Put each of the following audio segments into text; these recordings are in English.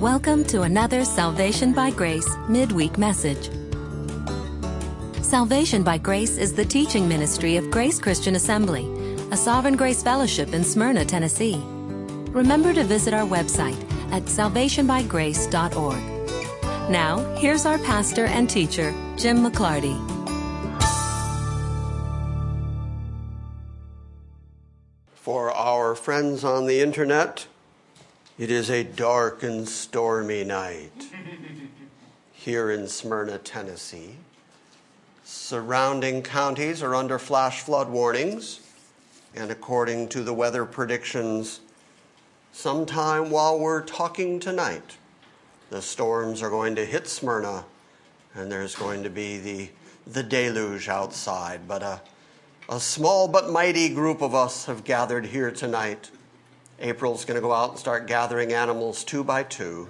Welcome to another Salvation by Grace midweek message. Salvation by Grace is the teaching ministry of Grace Christian Assembly, a Sovereign Grace Fellowship in Smyrna, Tennessee. Remember to visit our website at salvationbygrace.org. Now, here's our pastor and teacher, Jim McClarty. For our friends on the internet, it is a dark and stormy night here in Smyrna, Tennessee. Surrounding counties are under flash flood warnings, and according to the weather predictions, sometime while we're talking tonight, the storms are going to hit Smyrna, and there's going to be the, the deluge outside. But a, a small but mighty group of us have gathered here tonight. April's going to go out and start gathering animals two by two.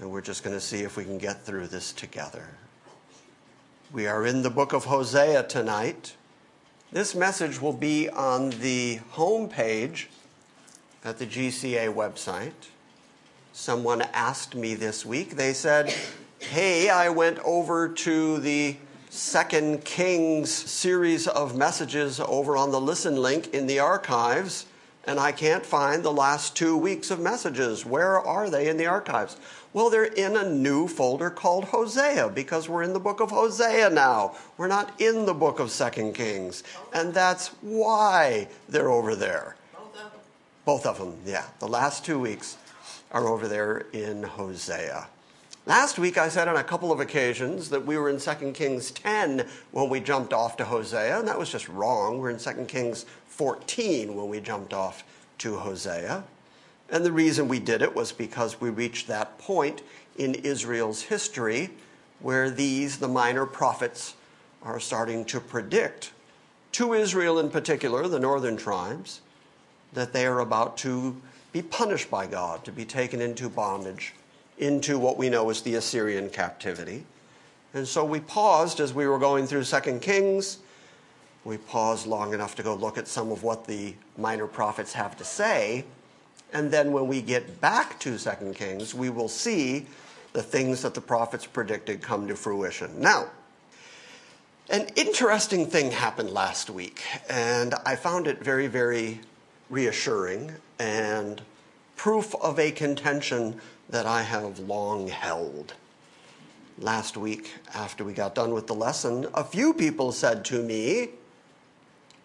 and we're just going to see if we can get through this together. We are in the book of Hosea tonight. This message will be on the home page at the GCA website. Someone asked me this week, they said, Hey, I went over to the Second Kings series of messages over on the Listen link in the archives, and I can't find the last two weeks of messages. Where are they in the archives? Well, they're in a new folder called Hosea because we're in the book of Hosea now. We're not in the book of Second Kings, and that's why they're over there. Both of them, Both of them, yeah. The last two weeks are over there in Hosea. Last week I said on a couple of occasions that we were in 2 Kings 10 when we jumped off to Hosea, and that was just wrong. We're in 2 Kings 14 when we jumped off to Hosea. And the reason we did it was because we reached that point in Israel's history where these, the minor prophets, are starting to predict to Israel in particular, the northern tribes, that they are about to be punished by God, to be taken into bondage, into what we know as the Assyrian captivity. And so we paused as we were going through Second Kings. We pause long enough to go look at some of what the minor prophets have to say. And then when we get back to Second Kings, we will see the things that the prophets predicted come to fruition. Now, an interesting thing happened last week, and I found it very, very reassuring and proof of a contention that I have long held. Last week, after we got done with the lesson, a few people said to me,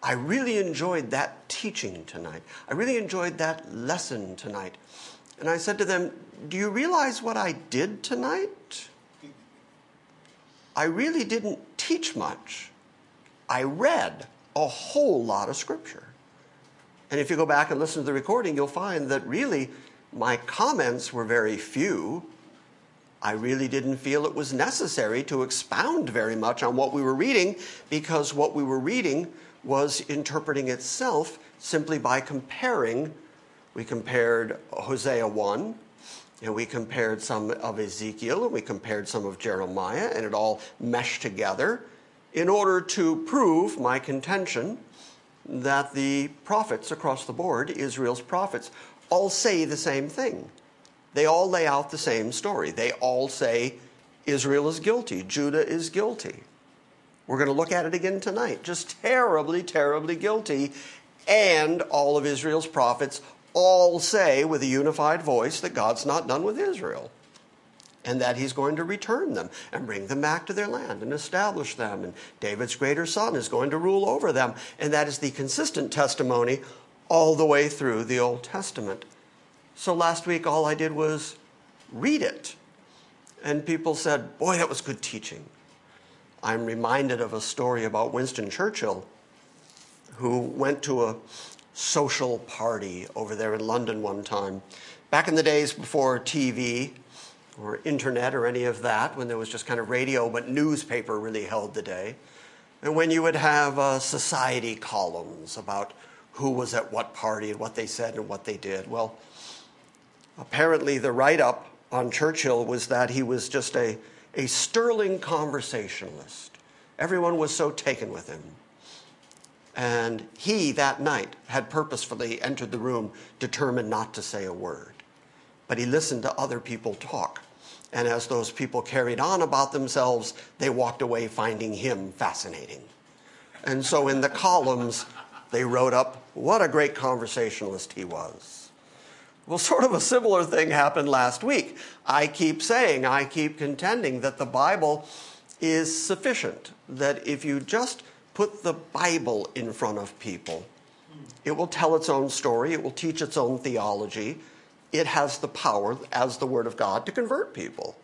I really enjoyed that teaching tonight. I really enjoyed that lesson tonight. And I said to them, Do you realize what I did tonight? I really didn't teach much. I read a whole lot of scripture. And if you go back and listen to the recording, you'll find that really my comments were very few. I really didn't feel it was necessary to expound very much on what we were reading because what we were reading was interpreting itself simply by comparing. We compared Hosea 1, and we compared some of Ezekiel, and we compared some of Jeremiah, and it all meshed together in order to prove my contention that the prophets across the board, Israel's prophets, all say the same thing. They all lay out the same story. They all say Israel is guilty, Judah is guilty. We're going to look at it again tonight. Just terribly, terribly guilty. And all of Israel's prophets all say with a unified voice that God's not done with Israel and that he's going to return them and bring them back to their land and establish them. And David's greater son is going to rule over them. And that is the consistent testimony all the way through the Old Testament. So last week, all I did was read it. And people said, Boy, that was good teaching. I'm reminded of a story about Winston Churchill, who went to a social party over there in London one time. Back in the days before TV, or internet or any of that, when there was just kind of radio, but newspaper really held the day. And when you would have uh, society columns about who was at what party and what they said and what they did. Well, apparently the write up on Churchill was that he was just a, a sterling conversationalist. Everyone was so taken with him. And he, that night, had purposefully entered the room determined not to say a word. but he listened to other people talk. And as those people carried on about themselves, they walked away finding him fascinating. And so in the columns, they wrote up what a great conversationalist he was. Well, sort of a similar thing happened last week. I keep saying, I keep contending that the Bible is sufficient, that if you just put the Bible in front of people, it will tell its own story, it will teach its own theology. It has the power, as the Word of God, to convert people.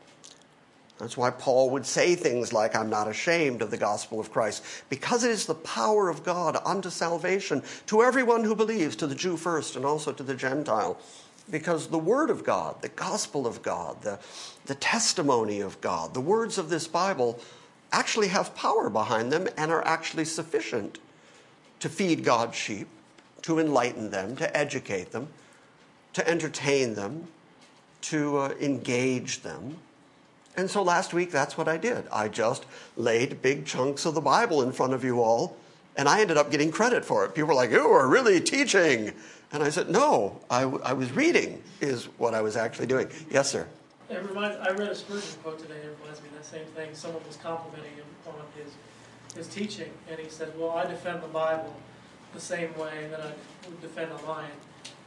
That's why Paul would say things like, I'm not ashamed of the gospel of Christ, because it is the power of God unto salvation to everyone who believes, to the Jew first and also to the Gentile. Because the Word of God, the gospel of God, the, the testimony of God, the words of this Bible actually have power behind them and are actually sufficient to feed God's sheep, to enlighten them, to educate them, to entertain them, to uh, engage them and so last week, that's what I did. I just laid big chunks of the Bible in front of you all, and I ended up getting credit for it. People were like, You are really teaching. And I said, No, I, I was reading, is what I was actually doing. Yes, sir. It reminds, I read a Spurgeon quote today, it reminds me of that same thing. Someone was complimenting him on his, his teaching, and he said, Well, I defend the Bible the same way that I would defend a lion.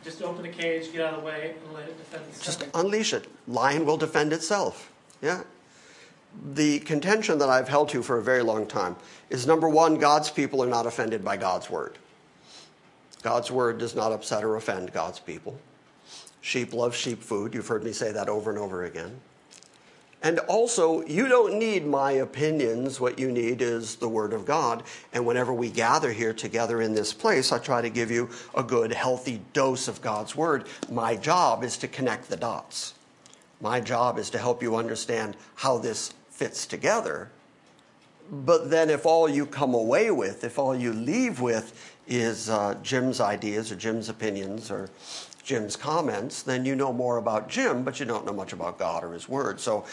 Just open the cage, get out of the way, and let it defend itself. Just unleash it. Lion will defend itself. Yeah. The contention that I've held to for a very long time is number one, God's people are not offended by God's word. God's word does not upset or offend God's people. Sheep love sheep food. You've heard me say that over and over again. And also, you don't need my opinions. What you need is the Word of God. And whenever we gather here together in this place, I try to give you a good, healthy dose of God's Word. My job is to connect the dots. My job is to help you understand how this fits together. But then, if all you come away with, if all you leave with is uh, Jim's ideas or Jim's opinions or Jim's comments, then you know more about Jim, but you don't know much about God or His Word. So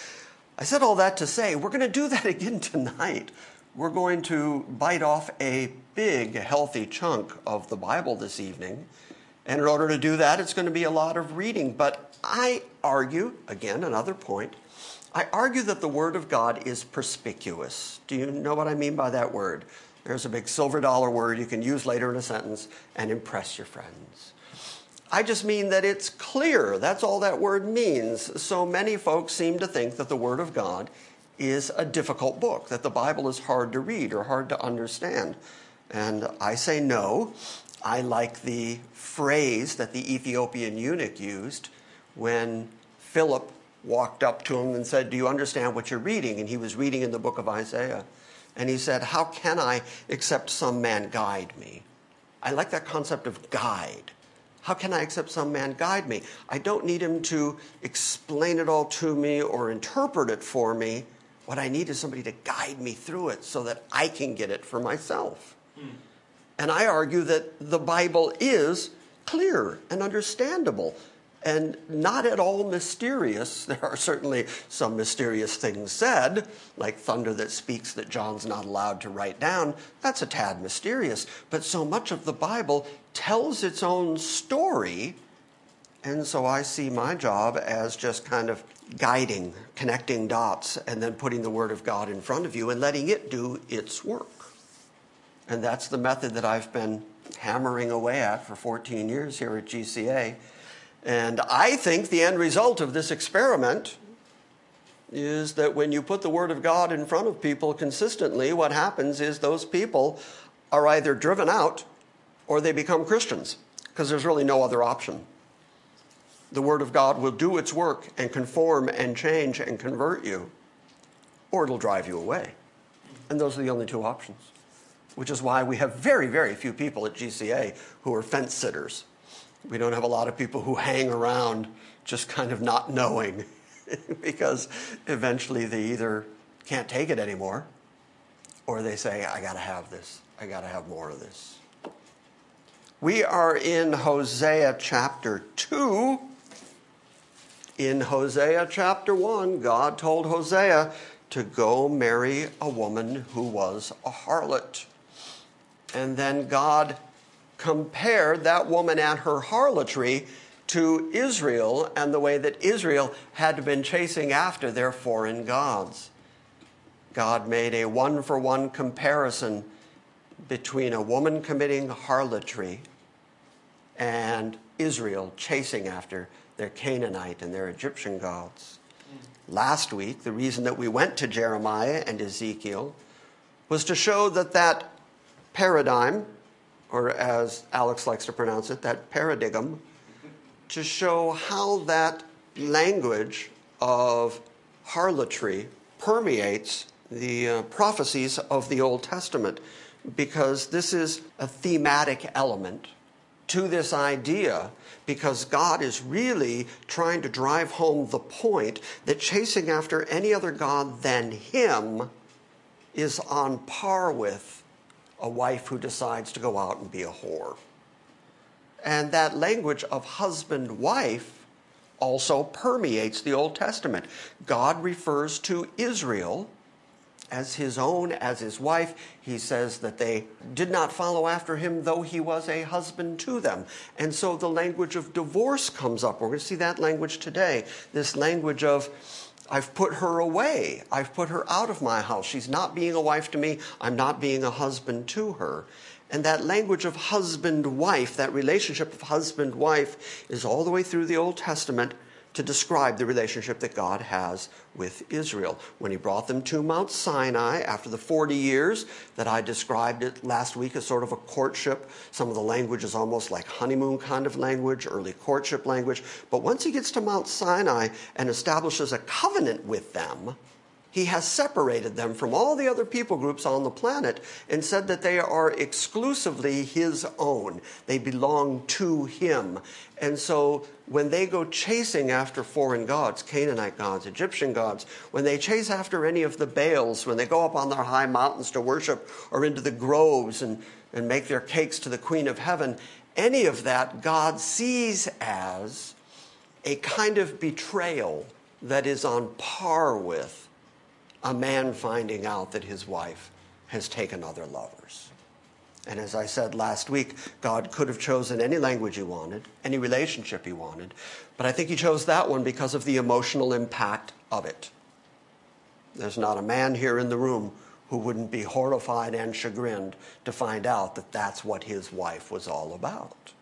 I said all that to say we're going to do that again tonight. We're going to bite off a big, healthy chunk of the Bible this evening. And in order to do that, it's going to be a lot of reading. But I argue, again, another point, I argue that the Word of God is perspicuous. Do you know what I mean by that word? There's a big silver dollar word you can use later in a sentence and impress your friends. I just mean that it's clear. That's all that word means. So many folks seem to think that the Word of God is a difficult book, that the Bible is hard to read or hard to understand. And I say no. I like the phrase that the Ethiopian eunuch used when Philip walked up to him and said, Do you understand what you're reading? And he was reading in the book of Isaiah. And he said, How can I except some man guide me? I like that concept of guide. How can I accept some man guide me? I don't need him to explain it all to me or interpret it for me. What I need is somebody to guide me through it so that I can get it for myself. Hmm. And I argue that the Bible is clear and understandable and not at all mysterious. There are certainly some mysterious things said, like thunder that speaks that John's not allowed to write down. That's a tad mysterious. But so much of the Bible tells its own story. And so I see my job as just kind of guiding, connecting dots, and then putting the Word of God in front of you and letting it do its work. And that's the method that I've been hammering away at for 14 years here at GCA. And I think the end result of this experiment is that when you put the Word of God in front of people consistently, what happens is those people are either driven out or they become Christians because there's really no other option. The Word of God will do its work and conform and change and convert you, or it'll drive you away. And those are the only two options which is why we have very, very few people at GCA who are fence sitters. We don't have a lot of people who hang around just kind of not knowing because eventually they either can't take it anymore or they say, I got to have this. I got to have more of this. We are in Hosea chapter 2. In Hosea chapter 1, God told Hosea to go marry a woman who was a harlot. And then God compared that woman and her harlotry to Israel and the way that Israel had been chasing after their foreign gods. God made a one for one comparison between a woman committing harlotry and Israel chasing after their Canaanite and their Egyptian gods. Last week, the reason that we went to Jeremiah and Ezekiel was to show that that paradigm, or as Alex likes to pronounce it, that paradigm, to show how that language of harlotry permeates the uh, prophecies of the Old Testament, because this is a thematic element to this idea because God is really trying to drive home the point that chasing after any other God than Him is on par with a wife who decides to go out and be a whore. And that language of husband wife also permeates the Old Testament. God refers to Israel as his own, as his wife. He says that they did not follow after him, though he was a husband to them. And so the language of divorce comes up. We're going to see that language today. This language of, I've put her away. I've put her out of my house. She's not being a wife to me. I'm not being a husband to her. And that language of husband wife, that relationship of husband wife, is all the way through the Old Testament to describe the relationship that God has with Israel. When he brought them to Mount Sinai after the 40 years that I described it last week as sort of a courtship, some of the language is almost like honeymoon kind of language, early courtship language. But once he gets to Mount Sinai and establishes a covenant with them, he has separated them from all the other people groups on the planet and said that they are exclusively his own. They belong to him. And so when they go chasing after foreign gods, Canaanite gods, Egyptian gods, when they chase after any of the Baals, when they go up on their high mountains to worship or into the groves and, and make their cakes to the Queen of Heaven, any of that God sees as a kind of betrayal that is on par with a man finding out that his wife has taken other lovers. And as I said last week, God could have chosen any language he wanted, any relationship he wanted, but I think he chose that one because of the emotional impact of it. There's not a man here in the room who wouldn't be horrified and chagrined to find out that that's what his wife was all about.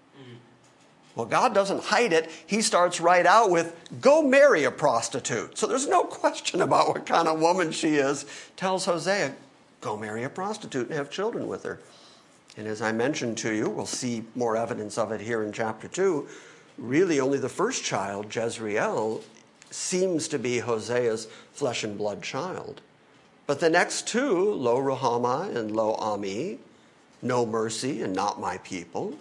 Well, God doesn't hide it. He starts right out with, go marry a prostitute. So there's no question about what kind of woman she is. Tells Hosea, go marry a prostitute and have children with her. And as I mentioned to you, we'll see more evidence of it here in chapter 2. Really, only the first child, Jezreel, seems to be Hosea's flesh and blood child. But the next two, Lo Ruhamah and Lo Ami, no mercy and not my people,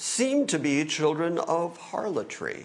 seem to be children of harlotry.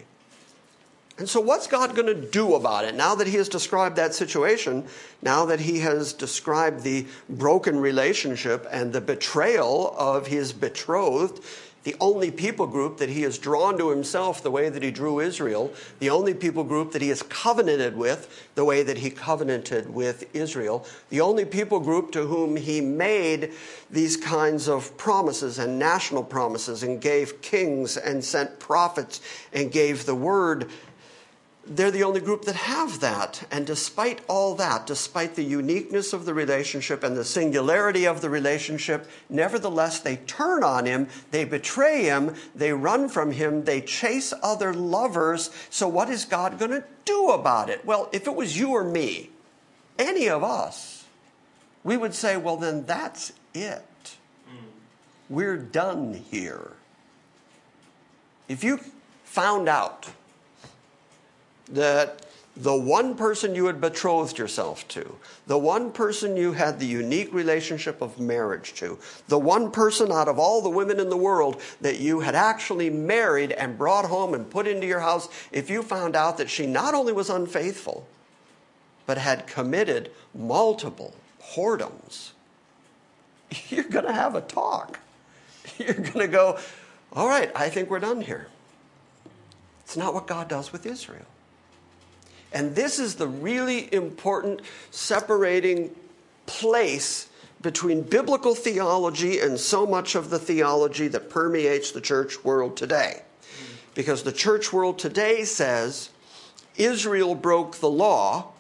And so, what's God going to do about it? Now that He has described that situation, now that He has described the broken relationship and the betrayal of His betrothed, the only people group that he has drawn to himself the way that he drew Israel, the only people group that he has covenanted with the way that he covenanted with Israel, the only people group to whom he made these kinds of promises and national promises and gave kings and sent prophets and gave the word they're the only group that have that. And despite all that, despite the uniqueness of the relationship and the singularity of the relationship, nevertheless, they turn on him, they betray him, they run from him, they chase other lovers. So, what is God going to do about it? Well, if it was you or me, any of us, we would say, well, then that's it. We're done here. If you found out that the one person you had betrothed yourself to, the one person you had the unique relationship of marriage to, the one person out of all the women in the world that you had actually married and brought home and put into your house, if you found out that she not only was unfaithful, but had committed multiple whoredoms, you're going to have a talk. You're going to go, all right, I think we're done here. It's not what God does with Israel. And this is the really important separating place between biblical theology and so much of the theology that permeates the church world today. Because the church world today says Israel broke the law,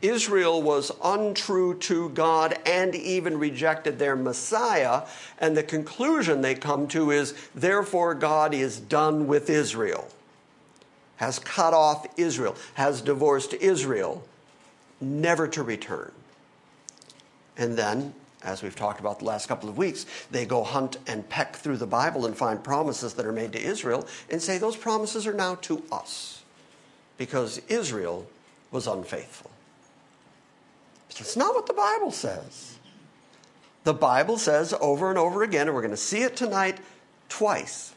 Israel was untrue to God and even rejected their Messiah, and the conclusion they come to is therefore God is done with Israel, has cut off Israel, has divorced Israel, never to return. And then as we've talked about the last couple of weeks, they go hunt and peck through the Bible and find promises that are made to Israel and say those promises are now to us because Israel was unfaithful. It's not what the Bible says. The Bible says over and over again, and we're going to see it tonight twice,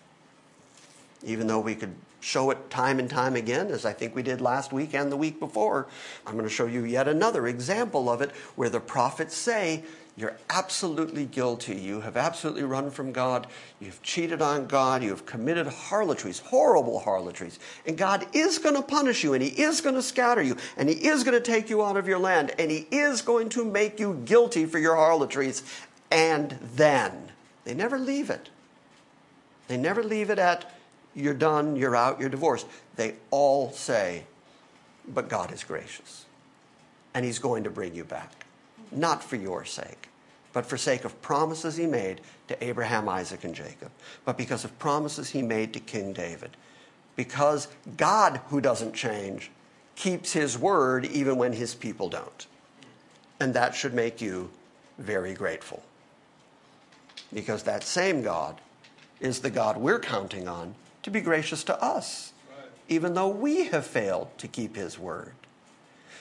even though we could show it time and time again, as I think we did last week and the week before. I'm going to show you yet another example of it where the prophets say you're absolutely guilty. You have absolutely run from God. You've cheated on God. You have committed harlotries, horrible harlotries. And God is going to punish you, and He is going to scatter you, and He is going to take you out of your land, and He is going to make you guilty for your harlotries. And then, they never leave it. They never leave it at, you're done, you're out, you're divorced. They all say, but God is gracious, and He's going to bring you back not for your sake, but for sake of promises he made to Abraham, Isaac, and Jacob, but because of promises he made to King David. Because God, who doesn't change, keeps his word even when his people don't. And that should make you very grateful. Because that same God is the God we're counting on to be gracious to us, even though we have failed to keep his word.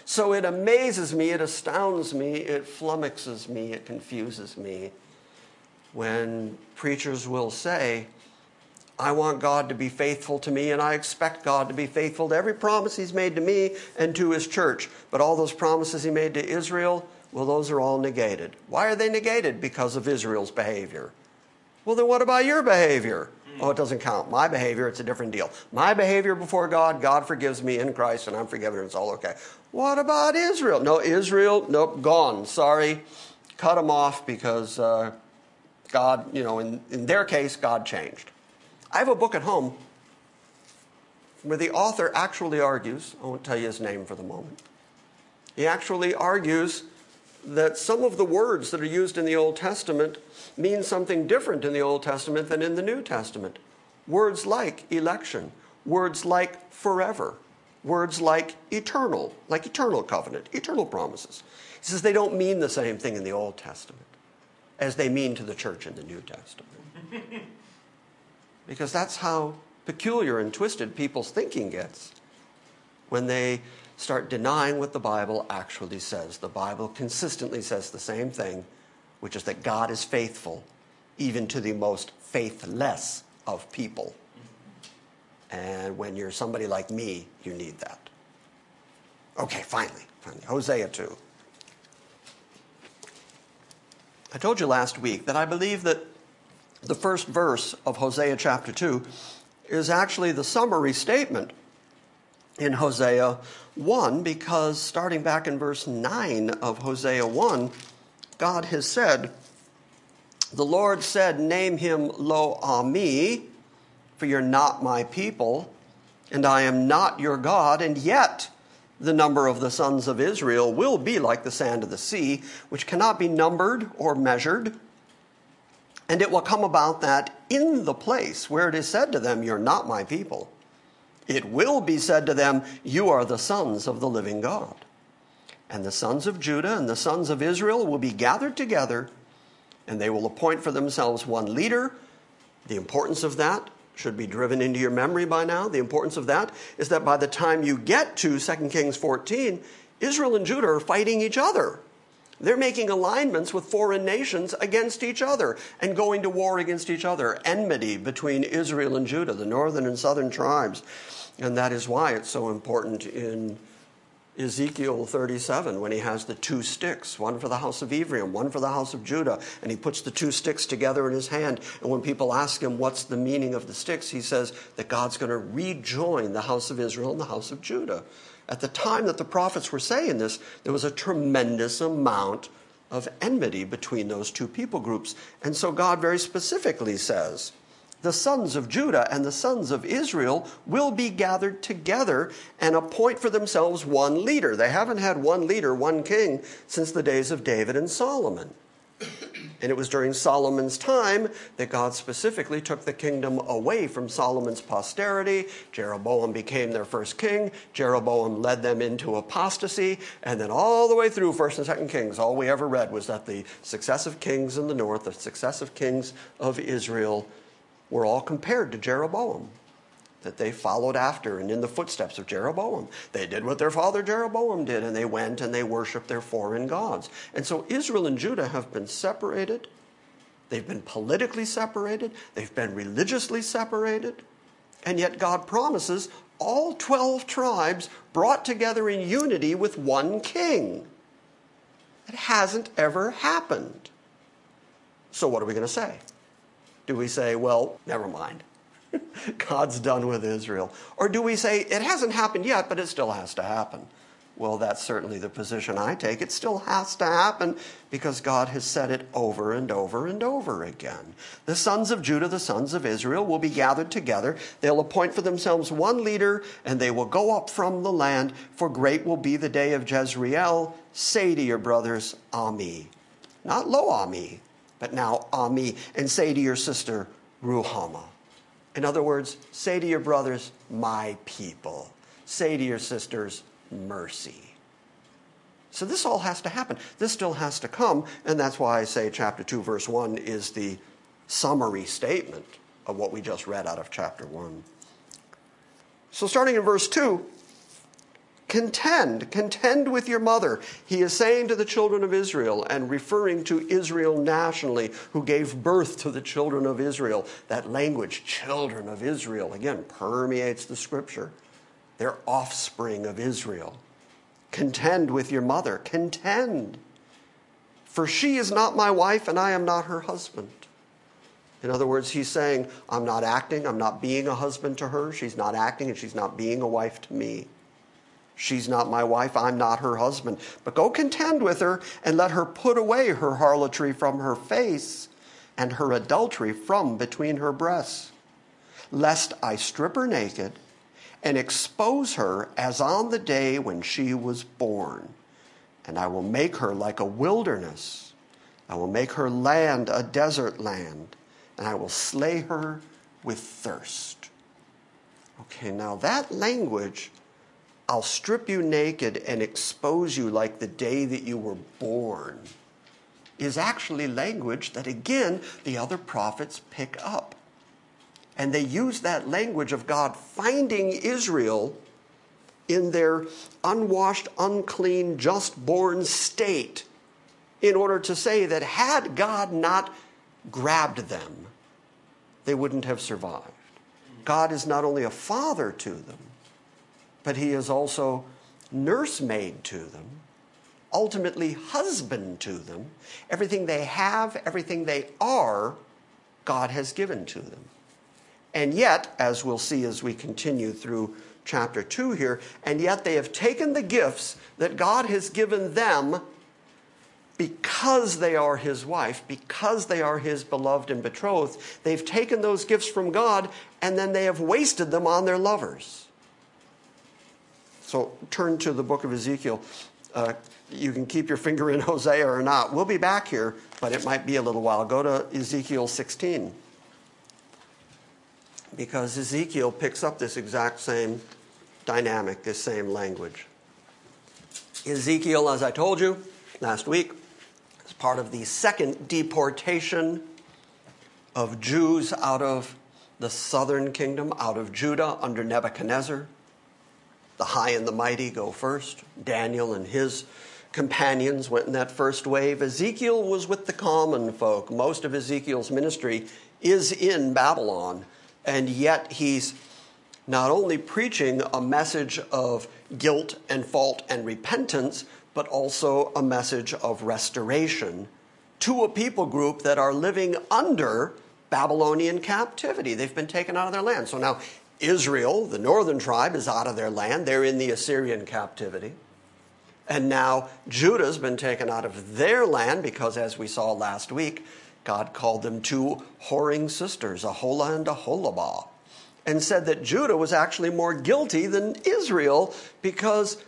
So it amazes me, it astounds me, it flummoxes me, it confuses me when preachers will say, I want God to be faithful to me, and I expect God to be faithful to every promise He's made to me and to His church. But all those promises He made to Israel, well, those are all negated. Why are they negated? Because of Israel's behavior. Well, then what about your behavior? Oh, it doesn't count. My behavior, it's a different deal. My behavior before God, God forgives me in Christ and I'm forgiven and it's all okay. What about Israel? No, Israel, nope, gone. Sorry. Cut them off because uh, God, you know, in, in their case, God changed. I have a book at home where the author actually argues, I won't tell you his name for the moment. He actually argues that some of the words that are used in the Old Testament mean something different in the Old Testament than in the New Testament. Words like election, words like forever, words like eternal, like eternal covenant, eternal promises. He says they don't mean the same thing in the Old Testament as they mean to the church in the New Testament. because that's how peculiar and twisted people's thinking gets when they start denying what the Bible actually says. The Bible consistently says the same thing which is that God is faithful even to the most faithless of people. And when you're somebody like me, you need that. Okay, finally, finally, Hosea 2. I told you last week that I believe that the first verse of Hosea chapter 2 is actually the summary statement in Hosea 1 because starting back in verse 9 of Hosea 1, God has said, The Lord said, Name him Lo Ami, for you're not my people, and I am not your God, and yet the number of the sons of Israel will be like the sand of the sea, which cannot be numbered or measured. And it will come about that in the place where it is said to them, You're not my people, it will be said to them, You are the sons of the living God. And the sons of Judah and the sons of Israel will be gathered together, and they will appoint for themselves one leader. The importance of that should be driven into your memory by now. The importance of that is that by the time you get to 2 Kings 14, Israel and Judah are fighting each other. They're making alignments with foreign nations against each other and going to war against each other. Enmity between Israel and Judah, the northern and southern tribes. And that is why it's so important in Ezekiel 37 when he has the two sticks, one for the house of Ephraim, one for the house of Judah, and he puts the two sticks together in his hand. And when people ask him what's the meaning of the sticks, he says that God's going to rejoin the house of Israel and the house of Judah. At the time that the prophets were saying this, there was a tremendous amount of enmity between those two people groups. And so God very specifically says the sons of Judah and the sons of Israel will be gathered together and appoint for themselves one leader. They haven't had one leader, one king, since the days of David and Solomon. And it was during Solomon's time that God specifically took the kingdom away from Solomon's posterity. Jeroboam became their first king. Jeroboam led them into apostasy. And then all the way through 1st and 2nd Kings, all we ever read was that the successive kings in the north, the successive kings of Israel, were all compared to Jeroboam that they followed after and in the footsteps of Jeroboam. They did what their father Jeroboam did, and they went and they worshiped their foreign gods. And so Israel and Judah have been separated. They've been politically separated. They've been religiously separated. And yet God promises all 12 tribes brought together in unity with one king. It hasn't ever happened. So, what are we going to say? Do we say, well, never mind? God's done with Israel? Or do we say, it hasn't happened yet, but it still has to happen? Well, that's certainly the position I take. It still has to happen because God has said it over and over and over again. The sons of Judah, the sons of Israel, will be gathered together. They'll appoint for themselves one leader, and they will go up from the land, for great will be the day of Jezreel. Say to your brothers, Ami. Not Lo Ami, but now ah, Ami. And say to your sister, Ruhamah. In other words, say to your brothers, my people. Say to your sisters, mercy. So this all has to happen. This still has to come, and that's why I say chapter 2, verse 1 is the summary statement of what we just read out of chapter 1. So starting in verse 2, contend, contend with your mother. He is saying to the children of Israel and referring to Israel nationally, who gave birth to the children of Israel. That language, children of Israel, again, permeates the scripture. They're offspring of Israel. Contend with your mother, contend. For she is not my wife, and I am not her husband. In other words, he's saying, I'm not acting, I'm not being a husband to her. She's not acting, and she's not being a wife to me. She's not my wife, I'm not her husband. But go contend with her and let her put away her harlotry from her face and her adultery from between her breasts, lest I strip her naked and expose her as on the day when she was born. And I will make her like a wilderness. I will make her land a desert land, and I will slay her with thirst. Okay, now that language I'll strip you naked and expose you like the day that you were born, is actually language that, again, the other prophets pick up. And they use that language of God finding Israel in their unwashed, unclean, just born state in order to say that had God not grabbed them, they wouldn't have survived. God is not only a father to them, but he is also nursemaid to them, ultimately husband to them. Everything they have, everything they are, God has given to them. And yet, as we'll see as we continue through chapter 2 here, and yet they have taken the gifts that God has given them because they are his wife, because they are his beloved and betrothed. They've taken those gifts from God and then they have wasted them on their lovers. So turn to the book of Ezekiel. Uh, you can keep your finger in Hosea or not. We'll be back here, but it might be a little while. Go to Ezekiel 16. Because Ezekiel picks up this exact same dynamic, this same language. Ezekiel, as I told you last week, is part of the second deportation of Jews out of the southern kingdom, out of Judah under Nebuchadnezzar. The high and the mighty go first. Daniel and his companions went in that first wave. Ezekiel was with the common folk. Most of Ezekiel's ministry is in Babylon, and yet he's not only preaching a message of guilt and fault and repentance, but also a message of restoration to a people group that are living under Babylonian captivity. They've been taken out of their land. So now Israel, the northern tribe, is out of their land. They're in the Assyrian captivity. And now Judah's been taken out of their land because, as we saw last week, God called them two whoring sisters, Aholah and Aholibah, and said that Judah was actually more guilty than Israel because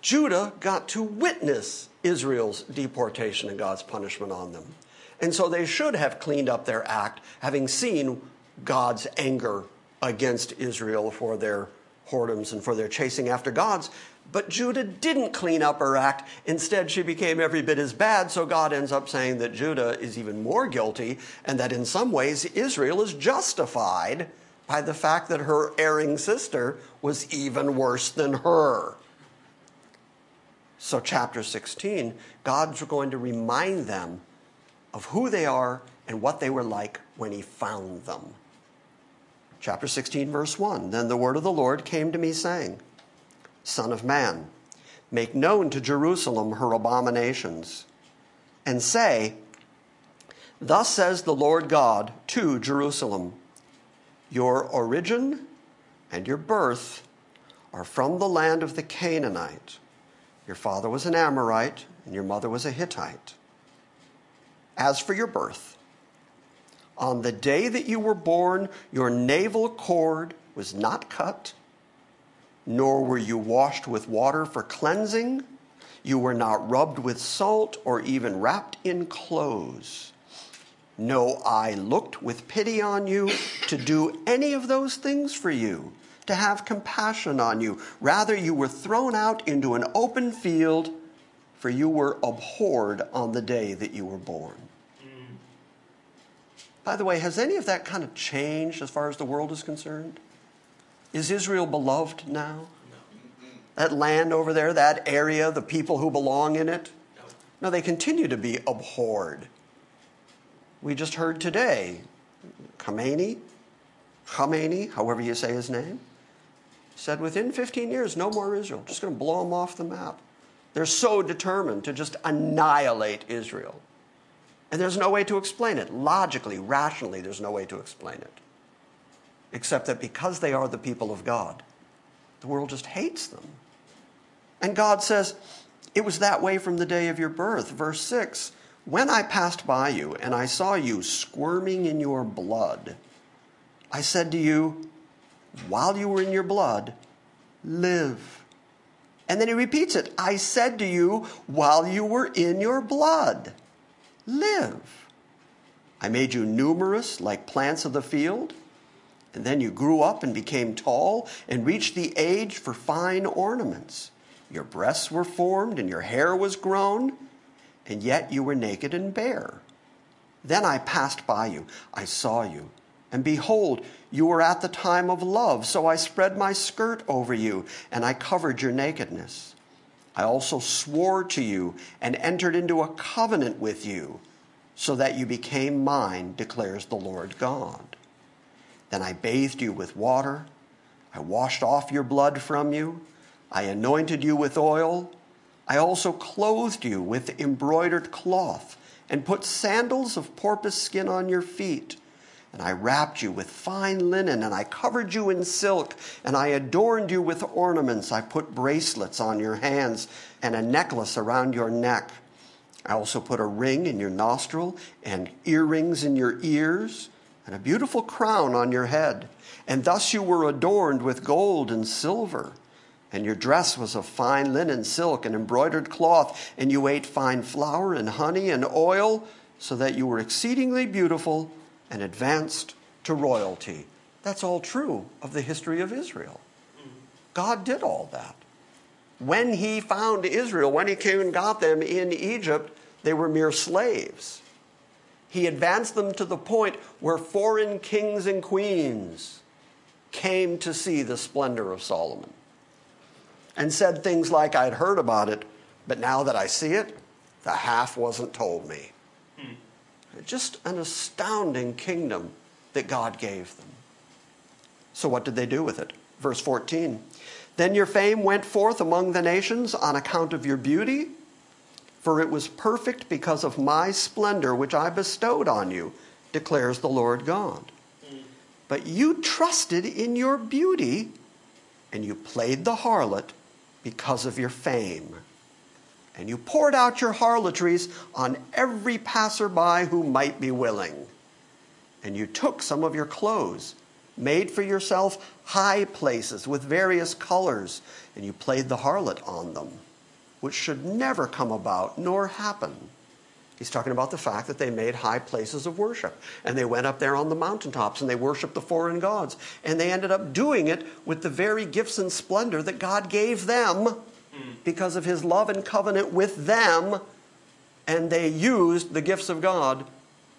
Judah got to witness Israel's deportation and God's punishment on them. And so they should have cleaned up their act, having seen God's anger against Israel for their whoredoms and for their chasing after gods. But Judah didn't clean up her act. Instead, she became every bit as bad. So God ends up saying that Judah is even more guilty and that in some ways Israel is justified by the fact that her erring sister was even worse than her. So, chapter 16, God's going to remind them of who they are and what they were like when He found them. Chapter 16, verse 1 Then the word of the Lord came to me, saying, Son of man, make known to Jerusalem her abominations, and say, Thus says the Lord God to Jerusalem Your origin and your birth are from the land of the Canaanite your father was an Amorite, and your mother was a Hittite. As for your birth, on the day that you were born, your navel cord was not cut, nor were you washed with water for cleansing. You were not rubbed with salt or even wrapped in clothes. No eye looked with pity on you to do any of those things for you to have compassion on you. Rather, you were thrown out into an open field, for you were abhorred on the day that you were born. By the way, has any of that kind of changed as far as the world is concerned? Is Israel beloved now? No. That land over there, that area, the people who belong in it? No. no, they continue to be abhorred. We just heard today, Khamenei, Khamenei, however you say his name, said within 15 years, no more Israel. Just going to blow them off the map. They're so determined to just annihilate Israel. And there's no way to explain it. Logically, rationally, there's no way to explain it. Except that because they are the people of God, the world just hates them. And God says, It was that way from the day of your birth. Verse 6 When I passed by you and I saw you squirming in your blood, I said to you, while you were in your blood, live. And then he repeats it I said to you, while you were in your blood, live. I made you numerous like plants of the field. And then you grew up and became tall and reached the age for fine ornaments. Your breasts were formed and your hair was grown, and yet you were naked and bare. Then I passed by you. I saw you and behold, you were at the time of love, so I spread my skirt over you, and I covered your nakedness. I also swore to you and entered into a covenant with you, so that you became mine, declares the Lord God. Then I bathed you with water, I washed off your blood from you, I anointed you with oil, I also clothed you with embroidered cloth, and put sandals of porpoise skin on your feet and I wrapped you with fine linen, and I covered you in silk, and I adorned you with ornaments. I put bracelets on your hands and a necklace around your neck. I also put a ring in your nostril, and earrings in your ears, and a beautiful crown on your head. And thus you were adorned with gold and silver. And your dress was of fine linen, silk, and embroidered cloth, and you ate fine flour and honey and oil, so that you were exceedingly beautiful and advanced to royalty. That's all true of the history of Israel. God did all that. When he found Israel, when he came and got them in Egypt, they were mere slaves. He advanced them to the point where foreign kings and queens came to see the splendor of Solomon and said things like, I'd heard about it, but now that I see it, the half wasn't told me. Just an astounding kingdom that God gave them. So, what did they do with it? Verse 14 Then your fame went forth among the nations on account of your beauty, for it was perfect because of my splendor which I bestowed on you, declares the Lord God. But you trusted in your beauty, and you played the harlot because of your fame. And you poured out your harlotries on every passerby who might be willing. And you took some of your clothes, made for yourself high places with various colors, and you played the harlot on them, which should never come about nor happen. He's talking about the fact that they made high places of worship. And they went up there on the mountaintops and they worshiped the foreign gods. And they ended up doing it with the very gifts and splendor that God gave them because of his love and covenant with them, and they used the gifts of God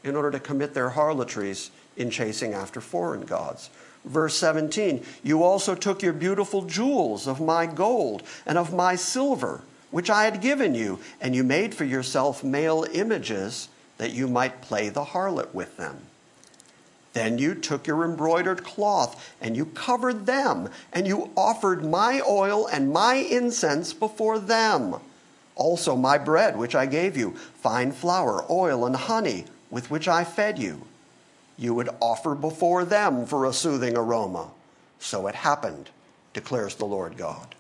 in order to commit their harlotries in chasing after foreign gods. Verse 17, you also took your beautiful jewels of my gold and of my silver, which I had given you, and you made for yourself male images that you might play the harlot with them. Then you took your embroidered cloth and you covered them, and you offered my oil and my incense before them. Also, my bread, which I gave you, fine flour, oil, and honey, with which I fed you. You would offer before them for a soothing aroma. So it happened, declares the Lord God.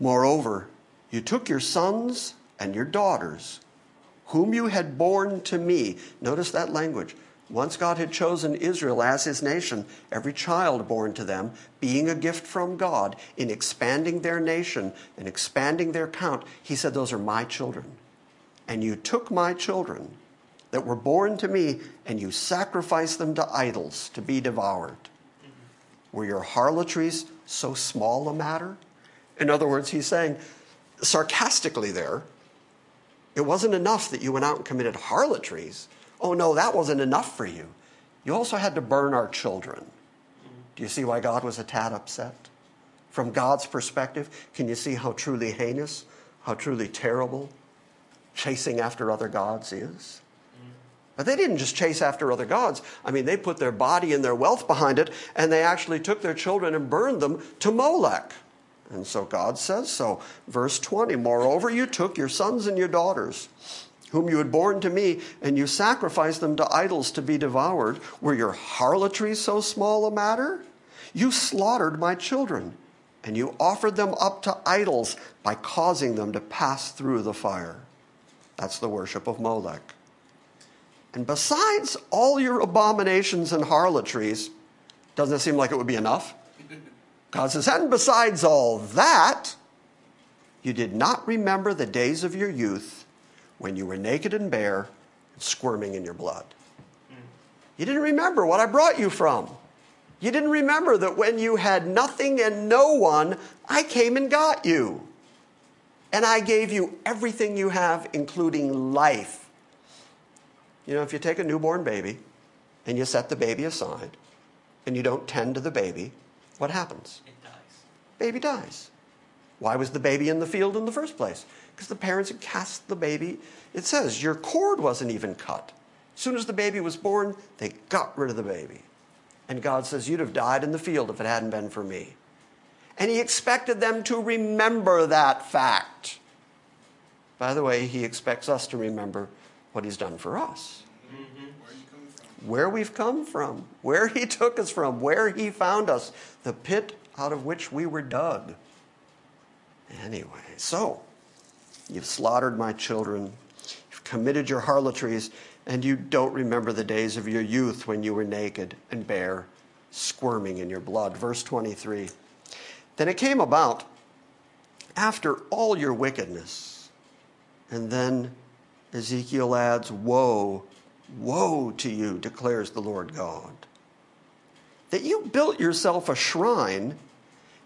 Moreover, you took your sons and your daughters, whom you had borne to me. Notice that language once God had chosen Israel as his nation, every child born to them being a gift from God in expanding their nation and expanding their count, he said, Those are my children. And you took my children that were born to me and you sacrificed them to idols to be devoured. Were your harlotries so small a matter? In other words, he's saying sarcastically there, it wasn't enough that you went out and committed harlotries Oh, no, that wasn't enough for you. You also had to burn our children. Do you see why God was a tad upset? From God's perspective, can you see how truly heinous, how truly terrible chasing after other gods is? But they didn't just chase after other gods. I mean, they put their body and their wealth behind it, and they actually took their children and burned them to Molech. And so God says so. Verse 20 Moreover, you took your sons and your daughters whom you had borne to me, and you sacrificed them to idols to be devoured. Were your harlotries so small a matter? You slaughtered my children, and you offered them up to idols by causing them to pass through the fire. That's the worship of Molech. And besides all your abominations and harlotries, doesn't it seem like it would be enough? God says, and besides all that, you did not remember the days of your youth when you were naked and bare and squirming in your blood. You didn't remember what I brought you from. You didn't remember that when you had nothing and no one, I came and got you. And I gave you everything you have, including life. You know, if you take a newborn baby and you set the baby aside and you don't tend to the baby, what happens? It dies. Baby dies. Why was the baby in the field in the first place? Because the parents had cast the baby. It says your cord wasn't even cut. As soon as the baby was born, they got rid of the baby. And God says, You'd have died in the field if it hadn't been for me. And He expected them to remember that fact. By the way, He expects us to remember what He's done for us. Where we've come from, where He took us from, where He found us, the pit out of which we were dug. Anyway, so You've slaughtered my children. You've committed your harlotries, and you don't remember the days of your youth when you were naked and bare, squirming in your blood. Verse 23. Then it came about after all your wickedness. And then Ezekiel adds, Woe, woe to you, declares the Lord God, that you built yourself a shrine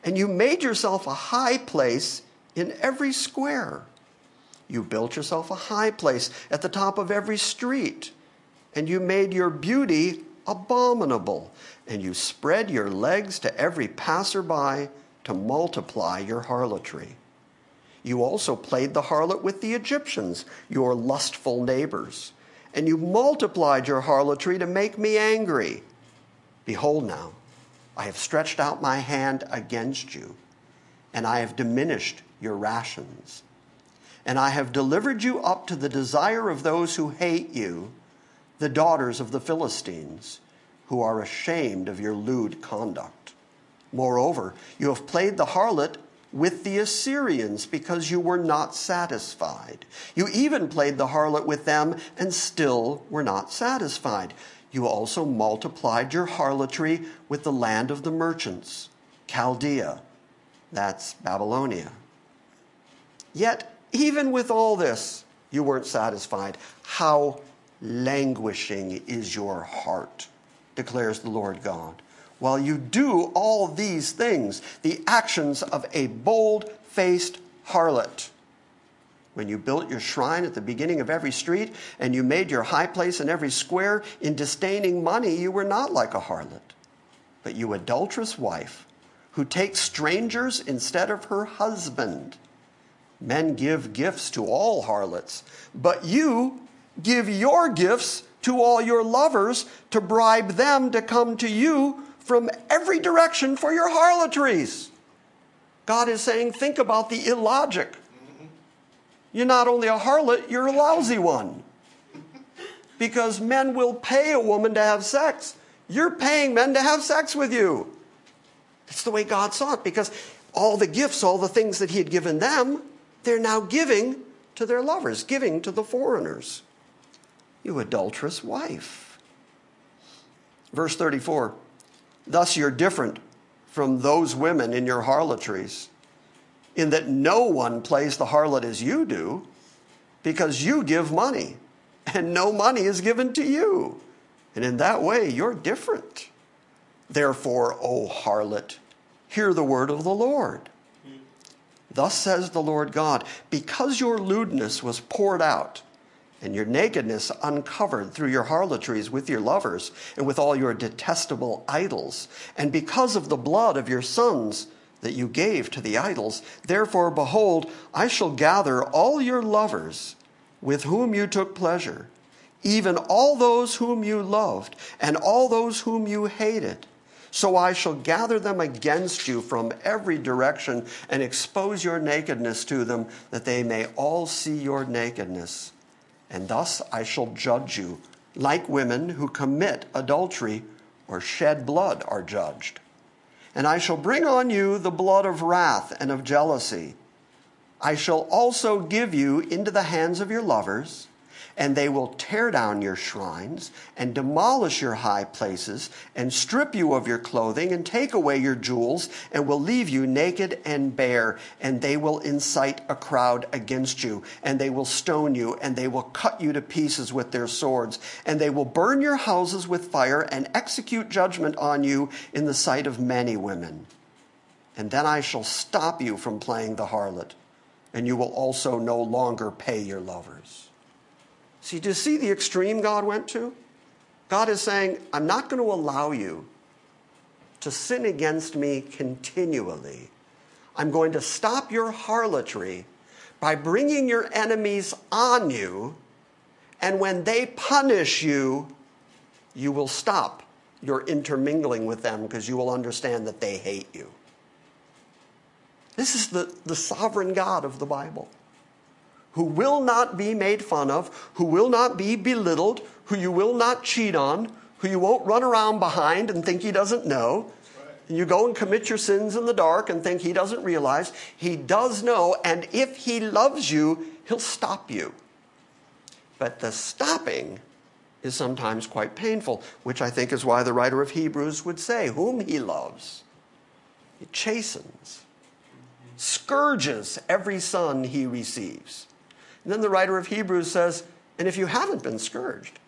and you made yourself a high place in every square. You built yourself a high place at the top of every street, and you made your beauty abominable, and you spread your legs to every passerby to multiply your harlotry. You also played the harlot with the Egyptians, your lustful neighbors, and you multiplied your harlotry to make me angry. Behold, now, I have stretched out my hand against you, and I have diminished your rations and I have delivered you up to the desire of those who hate you, the daughters of the Philistines, who are ashamed of your lewd conduct. Moreover, you have played the harlot with the Assyrians because you were not satisfied. You even played the harlot with them and still were not satisfied. You also multiplied your harlotry with the land of the merchants, Chaldea, that's Babylonia. Yet, even with all this, you weren't satisfied. How languishing is your heart, declares the Lord God while you do all these things, the actions of a bold faced harlot. When you built your shrine at the beginning of every street and you made your high place in every square, in disdaining money, you were not like a harlot, but you adulterous wife who takes strangers instead of her husband. Men give gifts to all harlots, but you give your gifts to all your lovers to bribe them to come to you from every direction for your harlotries. God is saying, think about the illogic. You're not only a harlot, you're a lousy one. Because men will pay a woman to have sex. You're paying men to have sex with you. It's the way God saw it because all the gifts, all the things that He had given them, they're now giving to their lovers, giving to the foreigners. You adulterous wife. Verse 34 Thus, you're different from those women in your harlotries, in that no one plays the harlot as you do, because you give money, and no money is given to you. And in that way, you're different. Therefore, O harlot, hear the word of the Lord. Thus says the Lord God, because your lewdness was poured out, and your nakedness uncovered through your harlotries with your lovers and with all your detestable idols. And because of the blood of your sons that you gave to the idols, therefore, behold, I shall gather all your lovers with whom you took pleasure, even all those whom you loved, and all those whom you hated. So I shall gather them against you from every direction and expose your nakedness to them, that they may all see your nakedness and thus I shall judge you, like women who commit adultery or shed blood are judged. And I shall bring on you the blood of wrath and of jealousy. I shall also give you into the hands of your lovers and they will tear down your shrines and demolish your high places and strip you of your clothing and take away your jewels and will leave you naked and bare and they will incite a crowd against you and they will stone you and they will cut you to pieces with their swords and they will burn your houses with fire and execute judgment on you in the sight of many women. And then I shall stop you from playing the harlot and you will also no longer pay your lovers. See, do you see the extreme God went to? God is saying, I'm not going to allow you to sin against me continually. I'm going to stop your harlotry by bringing your enemies on you, and when they punish you, you will stop your intermingling with them because you will understand that they hate you. This is the, the sovereign God of the Bible who will not be made fun of, who will not be belittled, who you will not cheat on, who you won't run around behind and think he doesn't know. And you go and commit your sins in the dark and think he doesn't realize. He does know, and if he loves you, he'll stop you. But the stopping is sometimes quite painful, which I think is why the writer of Hebrews would say, Whom he loves, he chastens, scourges every son he receives. And then the writer of Hebrews says, and if you haven't been scourged,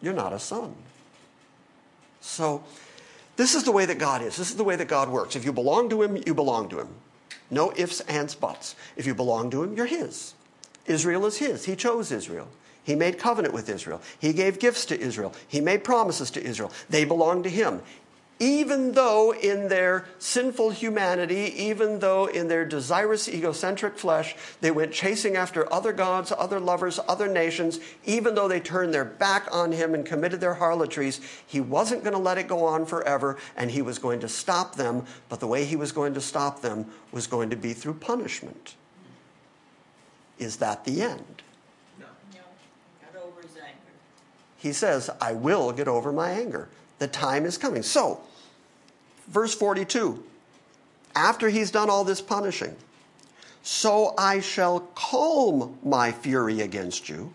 you're not a son. So, this is the way that God is. This is the way that God works. If you belong to Him, you belong to Him. No ifs, ands, buts. If you belong to Him, you're His. Israel is His. He chose Israel. He made covenant with Israel. He gave gifts to Israel. He made promises to Israel. They belong to Him even though in their sinful humanity, even though in their desirous, egocentric flesh, they went chasing after other gods, other lovers, other nations, even though they turned their back on him and committed their harlotries, he wasn't going to let it go on forever and he was going to stop them. But the way he was going to stop them was going to be through punishment. Is that the end? No. No. Got over his anger. He says, I will get over my anger. The time is coming. So, verse 42 after he's done all this punishing, so I shall calm my fury against you.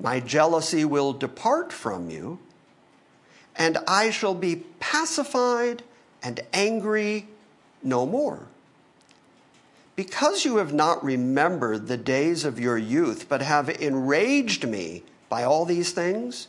My jealousy will depart from you, and I shall be pacified and angry no more. Because you have not remembered the days of your youth, but have enraged me by all these things,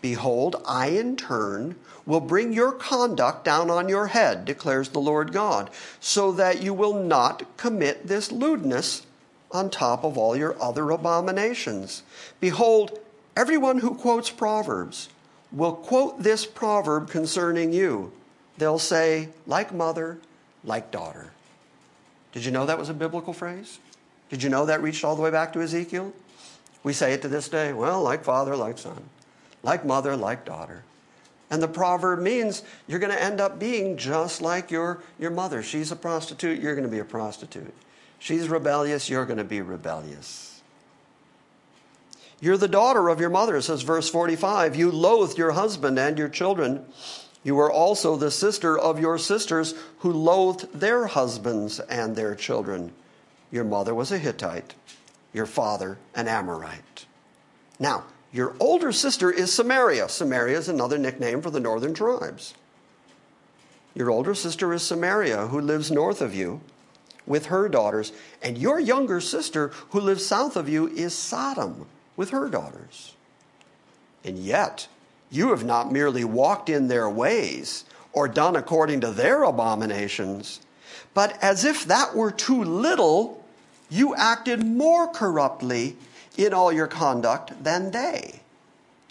behold, I in turn will bring your conduct down on your head, declares the Lord God, so that you will not commit this lewdness on top of all your other abominations. Behold, everyone who quotes Proverbs will quote this proverb concerning you. They'll say, like mother, like daughter. Did you know that was a biblical phrase? Did you know that reached all the way back to Ezekiel? We say it to this day. Well, like father, like son, like mother, like daughter. And the proverb means you're going to end up being just like your, your mother. She's a prostitute, you're going to be a prostitute. She's rebellious, you're going to be rebellious. You're the daughter of your mother, says verse 45. You loathed your husband and your children. You were also the sister of your sisters who loathed their husbands and their children. Your mother was a Hittite, your father an Amorite. Now, your older sister is Samaria. Samaria is another nickname for the northern tribes. Your older sister is Samaria, who lives north of you with her daughters. And your younger sister, who lives south of you, is Sodom with her daughters. And yet, you have not merely walked in their ways or done according to their abominations, but as if that were too little, you acted more corruptly in all your conduct than they.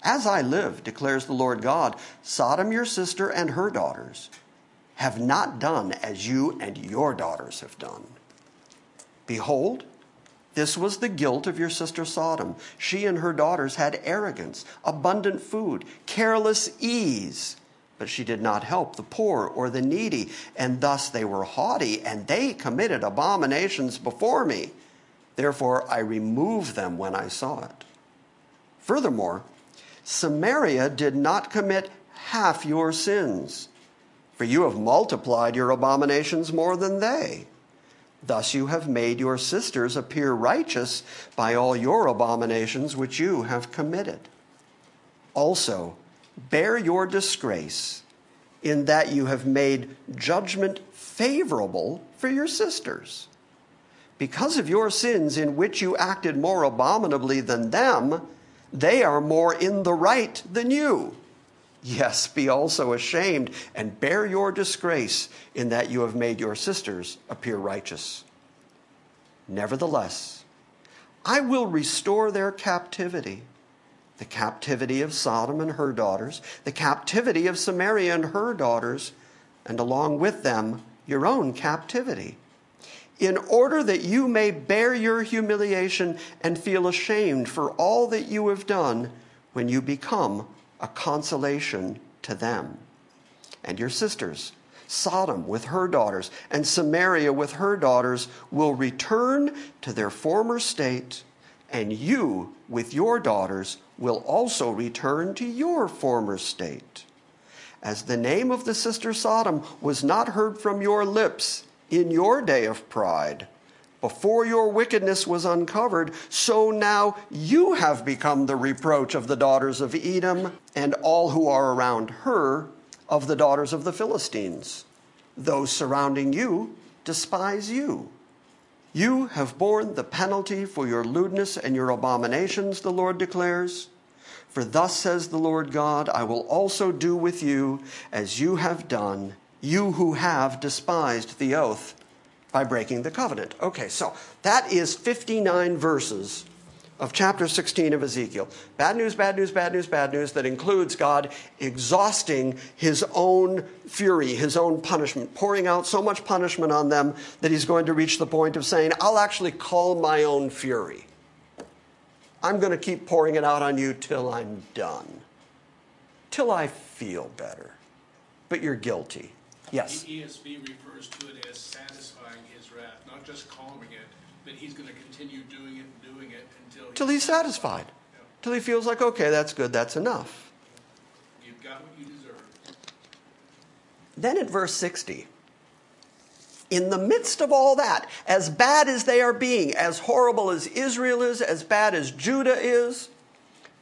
As I live, declares the Lord God, Sodom, your sister, and her daughters have not done as you and your daughters have done. Behold, this was the guilt of your sister Sodom. She and her daughters had arrogance, abundant food, careless ease, but she did not help the poor or the needy, and thus they were haughty, and they committed abominations before me. Therefore I removed them when I saw it. Furthermore, Samaria did not commit half your sins, for you have multiplied your abominations more than they. Thus you have made your sisters appear righteous by all your abominations which you have committed. Also, bear your disgrace in that you have made judgment favorable for your sisters. Because of your sins in which you acted more abominably than them, they are more in the right than you. Yes, be also ashamed and bear your disgrace in that you have made your sisters appear righteous. Nevertheless, I will restore their captivity the captivity of Sodom and her daughters, the captivity of Samaria and her daughters, and along with them, your own captivity, in order that you may bear your humiliation and feel ashamed for all that you have done when you become a consolation to them. And your sisters, Sodom with her daughters, and Samaria with her daughters, will return to their former state, and you with your daughters will also return to your former state. As the name of the sister Sodom was not heard from your lips in your day of pride, before your wickedness was uncovered, so now you have become the reproach of the daughters of Edom and all who are around her of the daughters of the Philistines. Those surrounding you despise you. You have borne the penalty for your lewdness and your abominations, the Lord declares. For thus says the Lord God, I will also do with you as you have done, you who have despised the oath by breaking the covenant. Okay, so that is 59 verses of chapter 16 of Ezekiel. Bad news, bad news, bad news, bad news that includes God exhausting his own fury, his own punishment, pouring out so much punishment on them that he's going to reach the point of saying, I'll actually call my own fury. I'm going to keep pouring it out on you till I'm done, till I feel better. But you're guilty. Yes? The ESV refers to it as satisfying his wrath, not just calming it, but he's going to continue doing it and doing it until Till he's satisfied. Yeah. Till he feels like, okay, that's good, that's enough. You've got what you deserve. Then at verse 60, in the midst of all that, as bad as they are being, as horrible as Israel is, as bad as Judah is,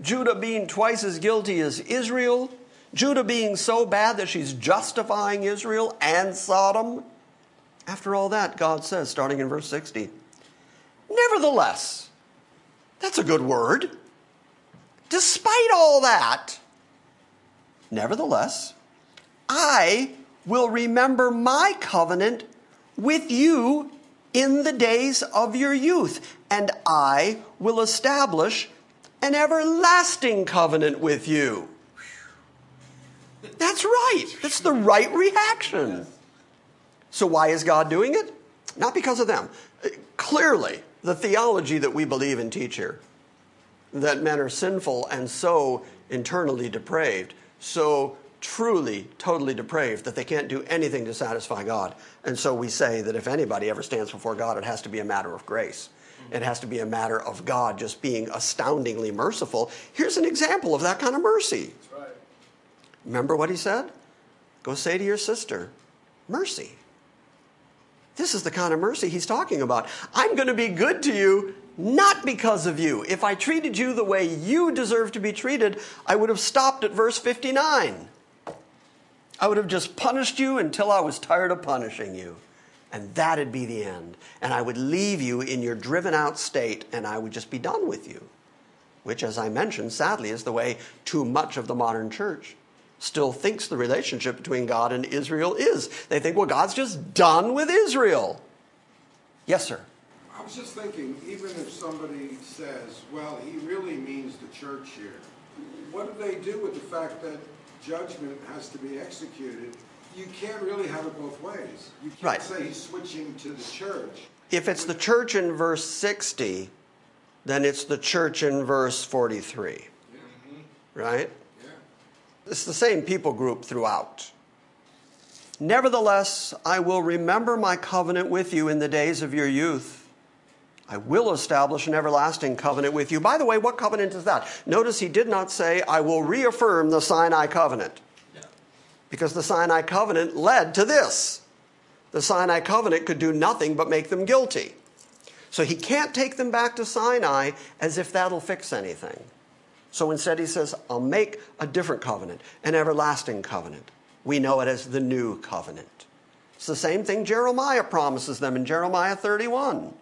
Judah being twice as guilty as Israel, Judah being so bad that she's justifying Israel and Sodom. After all that, God says, starting in verse 60, Nevertheless, that's a good word. Despite all that, nevertheless, I will remember my covenant with you in the days of your youth, and I will establish an everlasting covenant with you. That's right. That's the right reaction. So, why is God doing it? Not because of them. Clearly, the theology that we believe and teach here that men are sinful and so internally depraved, so truly, totally depraved that they can't do anything to satisfy God. And so we say that if anybody ever stands before God, it has to be a matter of grace. It has to be a matter of God just being astoundingly merciful. Here's an example of that kind of mercy. Remember what he said? Go say to your sister, mercy. This is the kind of mercy he's talking about. I'm going to be good to you not because of you. If I treated you the way you deserve to be treated, I would have stopped at verse 59. I would have just punished you until I was tired of punishing you. And that'd be the end. And I would leave you in your driven out state and I would just be done with you. Which, as I mentioned, sadly is the way too much of the modern church still thinks the relationship between God and Israel is. They think, well, God's just done with Israel. Yes, sir. I was just thinking, even if somebody says, well, he really means the church here, what do they do with the fact that judgment has to be executed? You can't really have it both ways. You can't Right. say he's switching to the church. If it's the church in verse 60, then it's the church in verse 43, Yeah, right? It's the same people group throughout. Nevertheless, I will remember my covenant with you in the days of your youth. I will establish an everlasting covenant with you. By the way, what covenant is that? Notice he did not say, I will reaffirm the Sinai covenant. Because the Sinai covenant led to this. The Sinai covenant could do nothing but make them guilty. So he can't take them back to Sinai as if that'll fix anything. So instead, he says, I'll make a different covenant, an everlasting covenant. We know it as the new covenant. It's the same thing Jeremiah promises them in Jeremiah 31.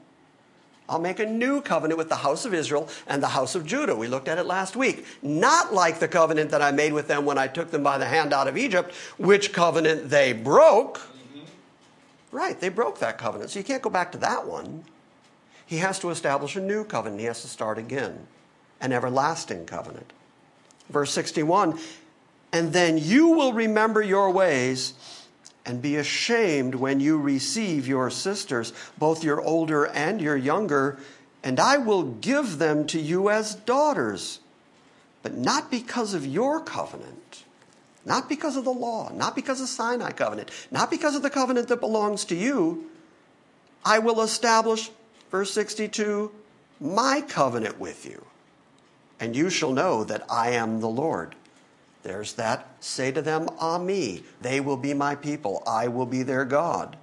I'll make a new covenant with the house of Israel and the house of Judah. We looked at it last week. Not like the covenant that I made with them when I took them by the hand out of Egypt, which covenant they broke. Mm-hmm. Right, they broke that covenant. So you can't go back to that one. He has to establish a new covenant. He has to start again, an everlasting covenant. Verse 61 And then you will remember your ways and be ashamed when you receive your sisters, both your older and your younger, and I will give them to you as daughters, but not because of your covenant, not because of the law, not because of Sinai covenant, not because of the covenant that belongs to you. I will establish, verse 62, my covenant with you, and you shall know that I am the Lord. There's that. Say to them, Ammi. They will be my people. I will be their God.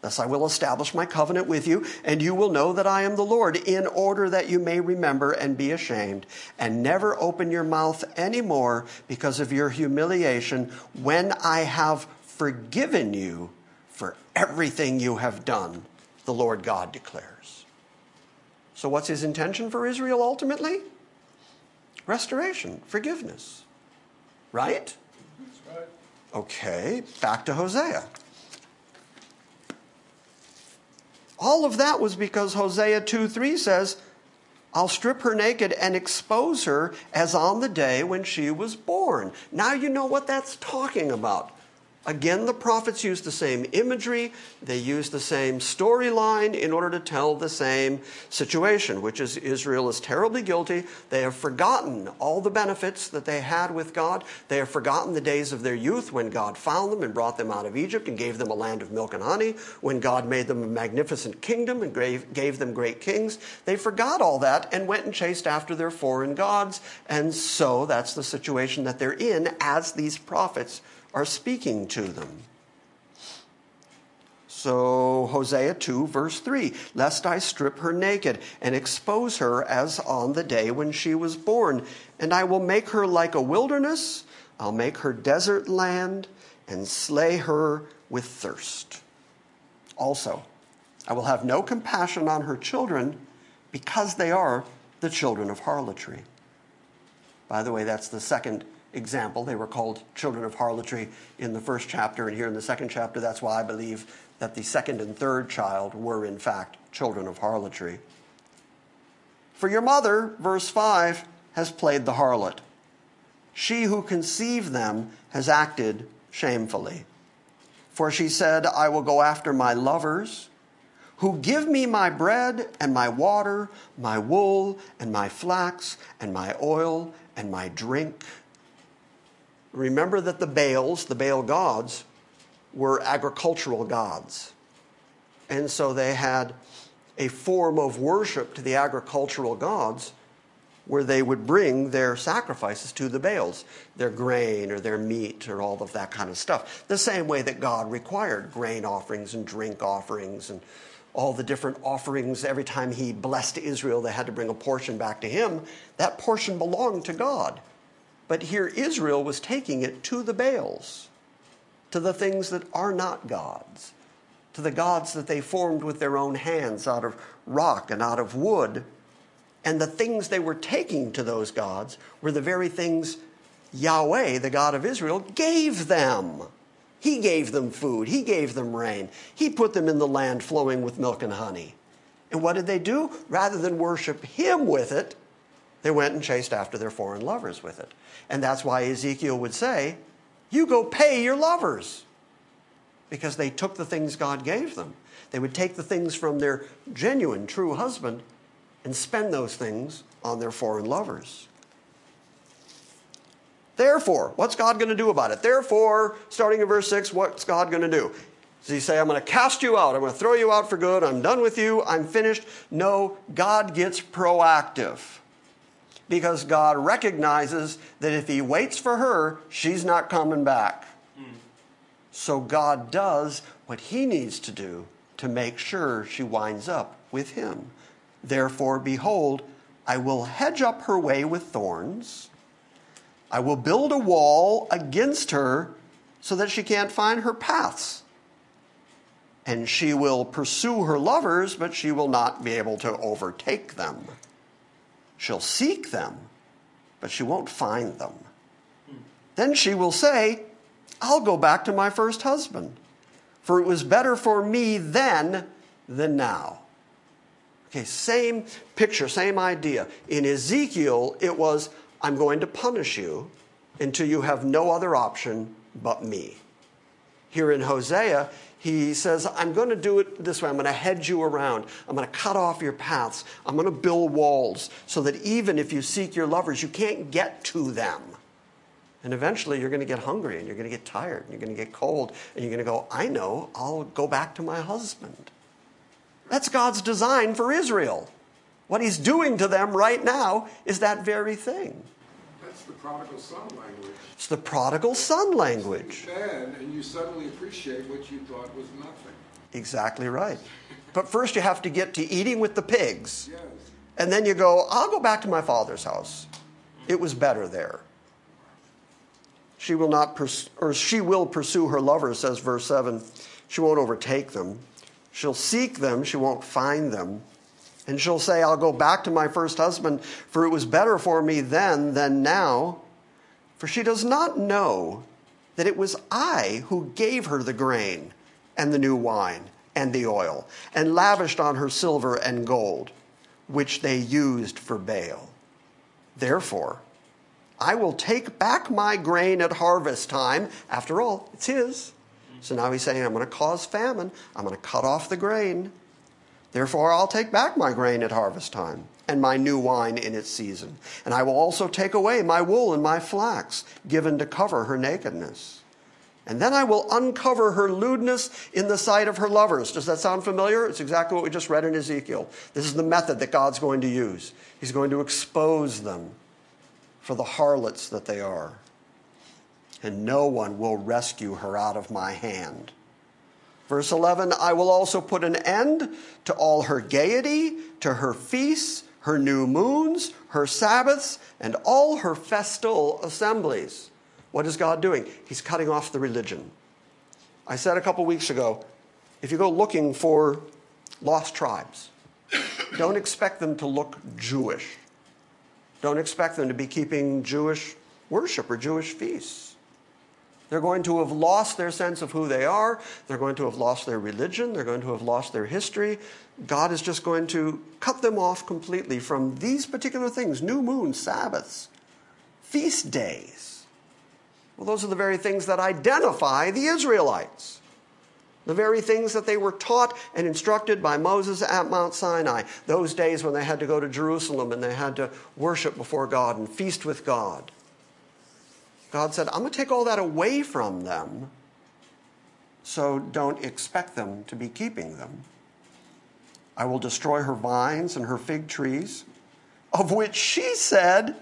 Thus I will establish my covenant with you, and you will know that I am the Lord, in order that you may remember and be ashamed, and never open your mouth any more because of your humiliation, when I have forgiven you for everything you have done, the Lord God declares. So, what's his intention for Israel ultimately? Restoration, forgiveness. Right? That's right. Okay, back to Hosea. All of that was because Hosea 2 3 says, I'll strip her naked and expose her as on the day when she was born. Now you know what that's talking about. Again, the prophets use the same imagery, they use the same storyline in order to tell the same situation, which is Israel is terribly guilty. They have forgotten all the benefits that they had with God. They have forgotten the days of their youth when God found them and brought them out of Egypt and gave them a land of milk and honey, when God made them a magnificent kingdom and gave, gave them great kings. They forgot all that and went and chased after their foreign gods. And so that's the situation that they're in as these prophets are speaking to them. So, Hosea 2, verse 3 Lest I strip her naked and expose her as on the day when she was born. And I will make her like a wilderness, I'll make her desert land, and slay her with thirst. Also, I will have no compassion on her children because they are the children of harlotry. By the way, that's the second example. They were called children of harlotry in the first chapter, and here in the second chapter, that's why I believe that the second and third child were, in fact, children of harlotry. For your mother, verse 5, has played the harlot. She who conceived them has acted shamefully. For she said, I will go after my lovers, who give me my bread and my water, my wool and my flax and my oil and my drink. Remember that the Baals, the Baal gods, were agricultural gods. And so they had a form of worship to the agricultural gods where they would bring their sacrifices to the Baals, their grain or their meat or all of that kind of stuff. The same way that God required grain offerings and drink offerings and all the different offerings. Every time He blessed Israel, they had to bring a portion back to Him. That portion belonged to God. But here Israel was taking it to the Baals, to the things that are not gods, to the gods that they formed with their own hands out of rock and out of wood and the things they were taking to those gods were the very things Yahweh, the God of Israel, gave them. He gave them food, He gave them rain, He put them in the land flowing with milk and honey. And what did they do? Rather than worship Him with it, they went and chased after their foreign lovers with it. And that's why Ezekiel would say, You go pay your lovers. Because they took the things God gave them. They would take the things from their genuine, true husband and spend those things on their foreign lovers. Therefore, what's God going to do about it? Therefore, starting in verse 6, what's God going to do? Does he say, I'm going to cast you out, I'm going to throw you out for good, I'm done with you, I'm finished? No, God gets proactive because God recognizes that if he waits for her, she's not coming back. Mm. So God does what he needs to do to make sure she winds up with him. Therefore, behold, I will hedge up her way with thorns. I will build a wall against her so that she can't find her paths. And she will pursue her lovers, but she will not be able to overtake them. She'll seek them, but she won't find them. Then she will say, I'll go back to my first husband, for it was better for me then than now. Okay, same picture, same idea. In Ezekiel, it was, I'm going to punish you until you have no other option but me. Here in Hosea, he says, I'm going to do it this way. I'm going to hedge you around. I'm going to cut off your paths. I'm going to build walls so that even if you seek your lovers, you can't get to them. And eventually you're going to get hungry and you're going to get tired and you're going to get cold and you're going to go, I know, I'll go back to my husband. That's God's design for Israel. What he's doing to them right now is that very thing. That's the prodigal son language. It's the prodigal son language. And you suddenly appreciate what you thought was nothing. Exactly right. But first you have to get to eating with the pigs. Yes. And then you go, I'll go back to my father's house. It was better there. She will not pers- or she will pursue her lover, says verse 7. She won't overtake them. She'll seek them, she won't find them. And she'll say, I'll go back to my first husband, for it was better for me then than now. For she does not know that it was I who gave her the grain and the new wine and the oil, and lavished on her silver and gold, which they used for Baal. Therefore, I will take back my grain at harvest time. After all, it's his. So now he's saying, I'm going to cause famine. I'm going to cut off the grain. Therefore, I'll take back my grain at harvest time and my new wine in its season. And I will also take away my wool and my flax, given to cover her nakedness. And then I will uncover her lewdness in the sight of her lovers. Does that sound familiar? It's exactly what we just read in Ezekiel. This is the method that God's going to use. He's going to expose them for the harlots that they are and no one will rescue her out of my hand. Verse 11 I will also put an end to all her gaiety, to her feasts, her new moons, her Sabbaths, and all her festal assemblies. What is God doing? He's cutting off the religion. I said a couple weeks ago if you go looking for lost tribes, don't expect them to look Jewish. Don't expect them to be keeping Jewish worship or Jewish feasts. They're going to have lost their sense of who they are. They're going to have lost their religion. They're going to have lost their history. God is just going to cut them off completely from these particular things new moons, Sabbaths, feast days. Well, those are the very things that identify the Israelites. The very things that they were taught and instructed by Moses at Mount Sinai, those days when they had to go to Jerusalem and they had to worship before God and feast with God. God said, I'm going to take all that away from them, so don't expect them to be keeping them. I will destroy her vines and her fig trees, of which she said,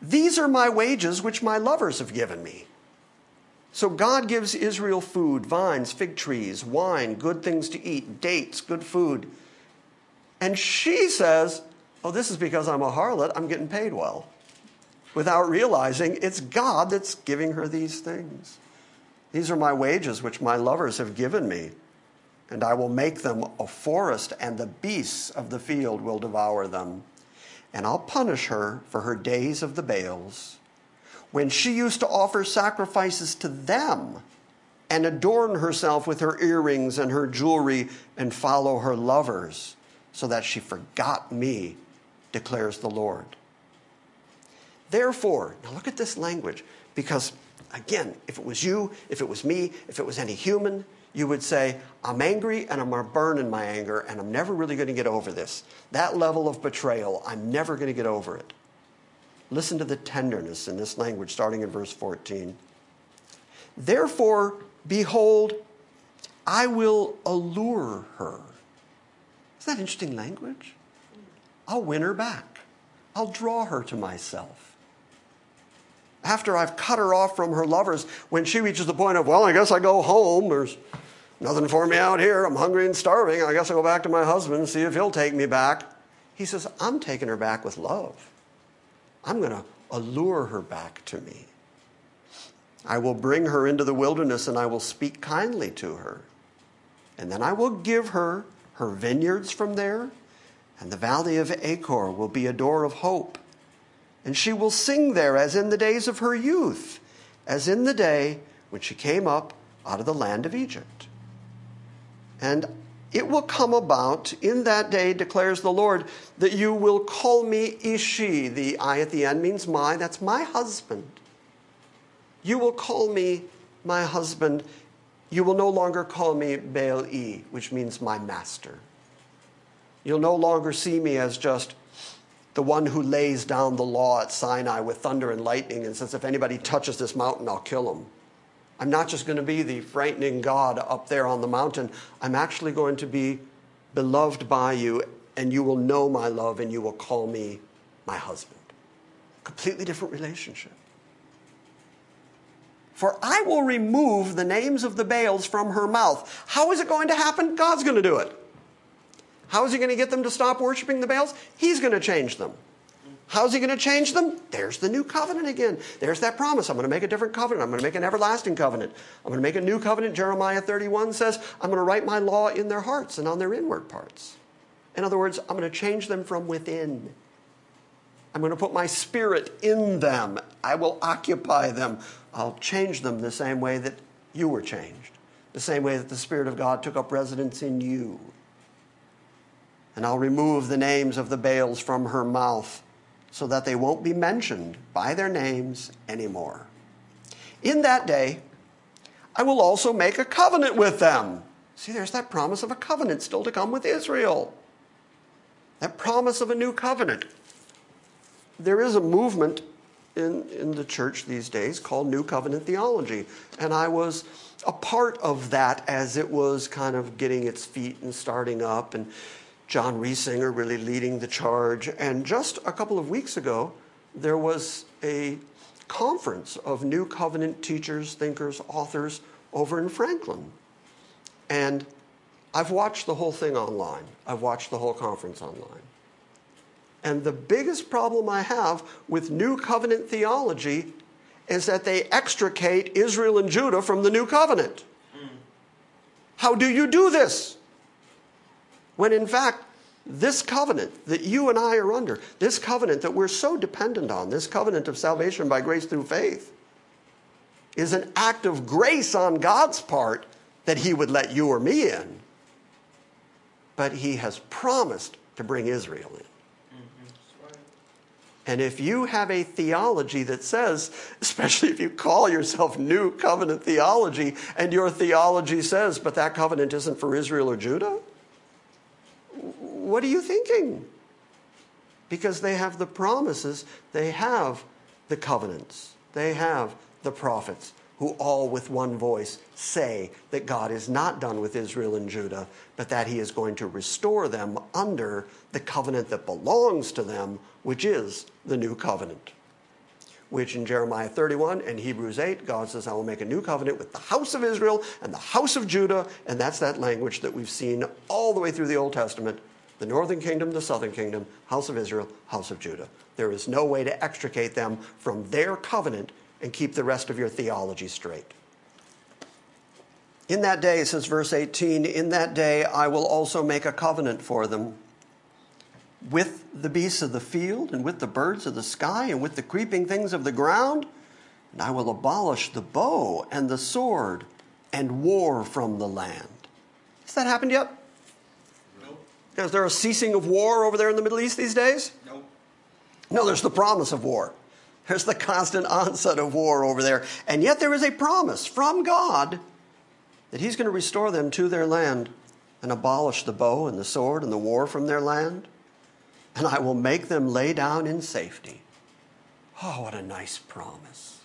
These are my wages which my lovers have given me. So God gives Israel food, vines, fig trees, wine, good things to eat, dates, good food. And she says, Oh, this is because I'm a harlot, I'm getting paid well. Without realizing it's God that's giving her these things. These are my wages which my lovers have given me, and I will make them a forest, and the beasts of the field will devour them. And I'll punish her for her days of the Baals when she used to offer sacrifices to them and adorn herself with her earrings and her jewelry and follow her lovers, so that she forgot me, declares the Lord. Therefore, now look at this language, because again, if it was you, if it was me, if it was any human, you would say, I'm angry and I'm going to burn in my anger and I'm never really going to get over this. That level of betrayal, I'm never going to get over it. Listen to the tenderness in this language, starting in verse 14. Therefore, behold, I will allure her. Isn't that interesting language? I'll win her back. I'll draw her to myself. After I've cut her off from her lovers, when she reaches the point of, well, I guess I go home, there's nothing for me out here, I'm hungry and starving, I guess I'll go back to my husband and see if he'll take me back. He says, I'm taking her back with love. I'm going to allure her back to me. I will bring her into the wilderness and I will speak kindly to her. And then I will give her her vineyards from there, and the valley of Achor will be a door of hope. And she will sing there as in the days of her youth, as in the day when she came up out of the land of Egypt. And it will come about in that day, declares the Lord, that you will call me Ishi. The I at the end means my, that's my husband. You will call me my husband. You will no longer call me Baal E, which means my master. You'll no longer see me as just the one who lays down the law at Sinai with thunder and lightning and says, if anybody touches this mountain, I'll kill him. I'm not just going to be the frightening God up there on the mountain. I'm actually going to be beloved by you, and you will know my love, and you will call me my husband. Completely different relationship. For I will remove the names of the Baals from her mouth. How is it going to happen? God's going to do it. How is he going to get them to stop worshiping the Baals? He's going to change them. How's he going to change them? There's the new covenant again. There's that promise. I'm going to make a different covenant. I'm going to make an everlasting covenant. I'm going to make a new covenant. Jeremiah 31 says, I'm going to write my law in their hearts and on their inward parts. In other words, I'm going to change them from within. I'm going to put my spirit in them. I will occupy them. I'll change them the same way that you were changed, the same way that the Spirit of God took up residence in you. And I'll remove the names of the Baals from her mouth so that they won't be mentioned by their names anymore. In that day, I will also make a covenant with them. See, there's that promise of a covenant still to come with Israel. That promise of a new covenant. There is a movement in, in the church these days called New Covenant Theology. And I was a part of that as it was kind of getting its feet and starting up. And John Reisinger really leading the charge. And just a couple of weeks ago, there was a conference of New Covenant teachers, thinkers, authors over in Franklin. And I've watched the whole thing online, I've watched the whole conference online. And the biggest problem I have with New Covenant theology is that they extricate Israel and Judah from the New Covenant. How do you do this? When in fact, this covenant that you and I are under, this covenant that we're so dependent on, this covenant of salvation by grace through faith, is an act of grace on God's part that He would let you or me in. But He has promised to bring Israel in. Mm-hmm. And if you have a theology that says, especially if you call yourself New Covenant theology, and your theology says, but that covenant isn't for Israel or Judah, what are you thinking? Because they have the promises, they have the covenants, they have the prophets, who all with one voice say that God is not done with Israel and Judah, but that he is going to restore them under the covenant that belongs to them, which is the new covenant. Which in Jeremiah 31 and Hebrews 8, God says, I will make a new covenant with the house of Israel and the house of Judah. And that's that language that we've seen all the way through the Old Testament the northern kingdom, the southern kingdom, house of Israel, house of Judah. There is no way to extricate them from their covenant and keep the rest of your theology straight. In that day, says verse 18, in that day I will also make a covenant for them with the beasts of the field, and with the birds of the sky, and with the creeping things of the ground. And I will abolish the bow and the sword and war from the land. Has that happened yet? Is there a ceasing of war over there in the Middle East these days? nope. No, there's the promise of war. There's the constant onset of war over there. And yet there is a promise from God that He's going to restore them to their land and abolish the bow and the sword and the war from their land. And I will make them lay down in safety. Oh, what a nice promise.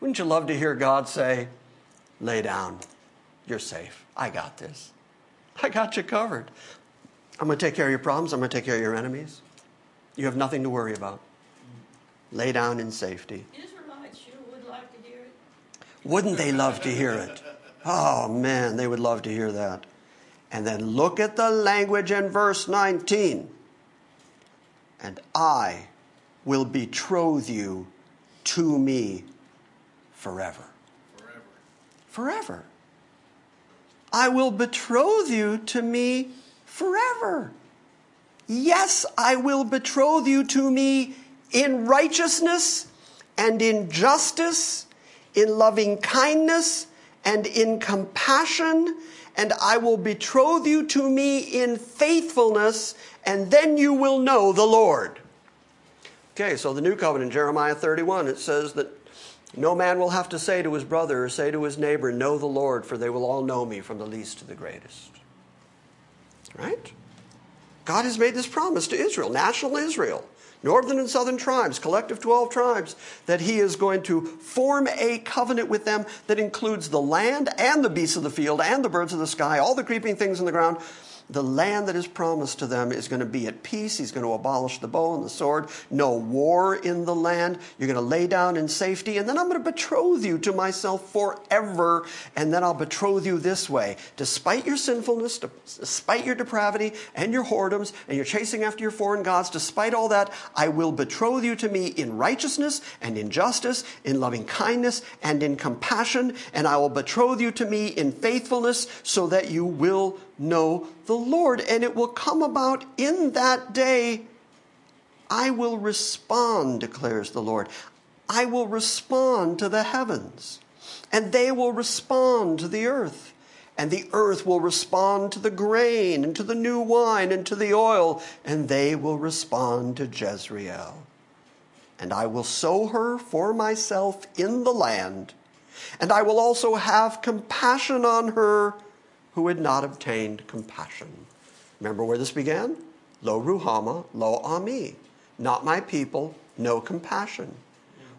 Wouldn't you love to hear God say, Lay down. You're safe. I got this. I got you covered. I'm going to take care of your problems. I'm going to take care of your enemies. You have nothing to worry about. Lay down in safety. Israelites sure would like to hear it. Wouldn't they love to hear it? Oh man, they would love to hear that. And then look at the language in verse 19. And I will betroth you to me forever. Forever. Forever. I will betroth you to me forever. Yes, I will betroth you to me in righteousness and in justice, in loving kindness and in compassion, and I will betroth you to me in faithfulness, and then you will know the Lord. Okay, so the new covenant, Jeremiah 31, it says that no man will have to say to his brother or say to his neighbor, Know the Lord, for they will all know me from the least to the greatest. Right? God has made this promise to Israel, national Israel, northern and southern tribes, collective 12 tribes, that He is going to form a covenant with them that includes the land and the beasts of the field and the birds of the sky, all the creeping things in the ground. The land that is promised to them is going to be at peace. He's going to abolish the bow and the sword. No war in the land. You're going to lay down in safety. And then I'm going to betroth you to myself forever. And then I'll betroth you this way. Despite your sinfulness, despite your depravity and your whoredoms, and you're chasing after your foreign gods, despite all that, I will betroth you to me in righteousness and in justice, in loving kindness and in compassion. And I will betroth you to me in faithfulness so that you will know the Lord. And it will come about in that day. I will respond, declares the Lord. I will respond to the heavens, and they will respond to the earth. And the earth will respond to the grain, and to the new wine, and to the oil, and they will respond to Jezreel. And I will sow her for myself in the land, and I will also have compassion on her who had not obtained compassion. Remember where this began? Lo Ruhama, Lo Ammi. Not my people, no compassion.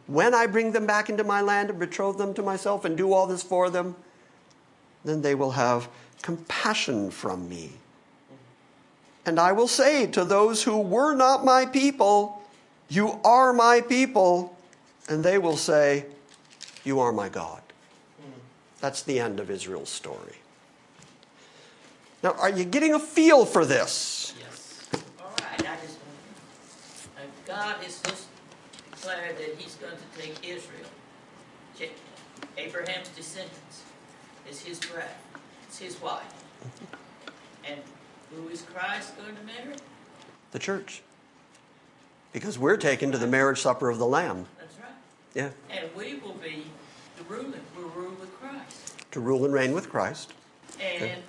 When I bring them back into my land and betroth them to myself and do all this for them, then they will have compassion from me. And I will say to those who were not my people, You are my people. And they will say, You are my God. That's the end of Israel's story. Now, are you getting a feel for this? Yes. All right, I just, God has just declared that he's going to take Israel, Abraham's descendants, is his bride, it's his wife. And who is Christ going to marry? The church. Because we're taken to the marriage supper of the Lamb. That's right. Yeah. And we will be the ruling, we'll rule with Christ. To rule and reign with Christ. And, and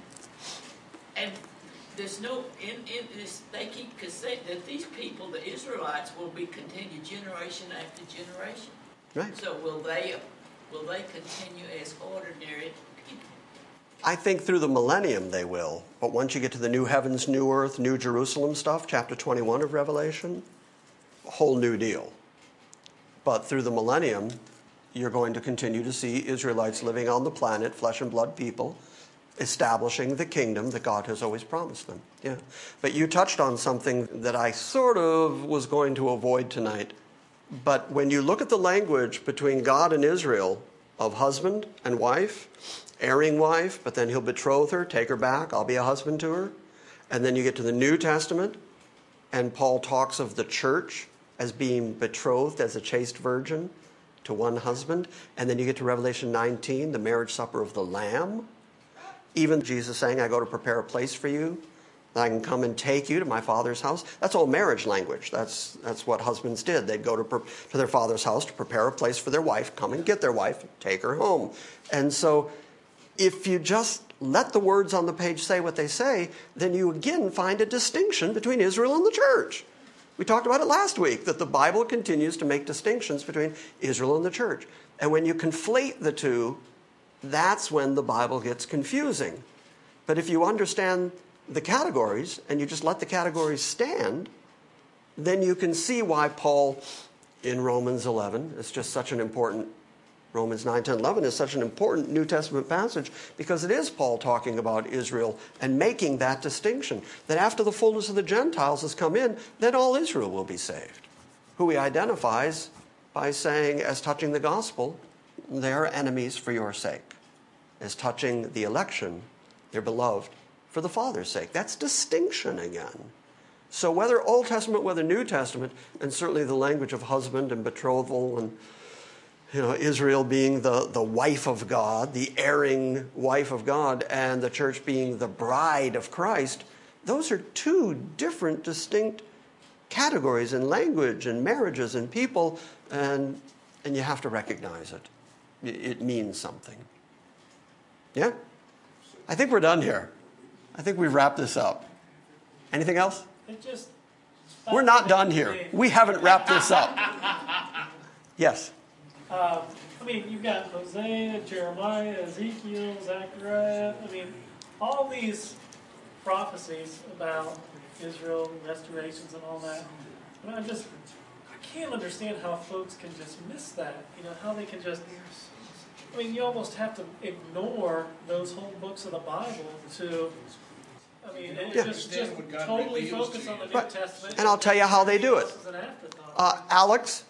there's no, in, in this, they keep, because they, that these people, the Israelites, will be continued generation after generation. Right. So will they, will they continue as ordinary people? I think through the millennium they will. But once you get to the new heavens, new earth, new Jerusalem stuff, chapter 21 of Revelation, a whole new deal. But through the millennium, you're going to continue to see Israelites living on the planet, flesh and blood people, establishing the kingdom that God has always promised them. Yeah. But you touched on something that I sort of was going to avoid tonight. But when you look at the language between God and Israel of husband and wife, erring wife, but then he'll betroth her, take her back, I'll be a husband to her. And then you get to the New Testament, and Paul talks of the church as being betrothed as a chaste virgin to one husband. And then you get to Revelation 19, the marriage supper of the Lamb. Even Jesus saying, I go to prepare a place for you. I can come and take you to my father's house. That's all marriage language. That's, that's what husbands did. They'd go to, to their father's house to prepare a place for their wife, come and get their wife, take her home. And so if you just let the words on the page say what they say, then you again find a distinction between Israel and the church. We talked about it last week that the Bible continues to make distinctions between Israel and the church. And when you conflate the two, that's when the Bible gets confusing. But if you understand the categories and you just let the categories stand, then you can see why Paul in Romans 11 is just such an important Romans 9, 10, 11 is such an important New Testament passage because it is Paul talking about Israel and making that distinction that after the fullness of the Gentiles has come in, then all Israel will be saved, who he identifies by saying, as touching the gospel, they are enemies for your sake, as touching the election, they're beloved for the Father's sake. That's distinction again. So, whether Old Testament, whether New Testament, and certainly the language of husband and betrothal and you know, Israel being the, the wife of God, the erring wife of God, and the church being the bride of Christ, those are two different, distinct categories in language and marriages and people, and, and you have to recognize it. It means something. Yeah? I think we're done here. I think we've wrapped this up. Anything else? It just. We're not done here. We haven't wrapped this up. Yes. Uh, I mean, you've got Hosea, Jeremiah, Ezekiel, Zechariah. I mean, all these prophecies about Israel, restorations, and all that. But I just, I can't understand how folks can just miss that. You know, how they can just. I mean, you almost have to ignore those whole books of the Bible to. I mean, Yeah. just, just Understand what God totally focus to on the. New Right. Testament. And I'll tell you how they do it. This is an afterthought. Uh, Alex,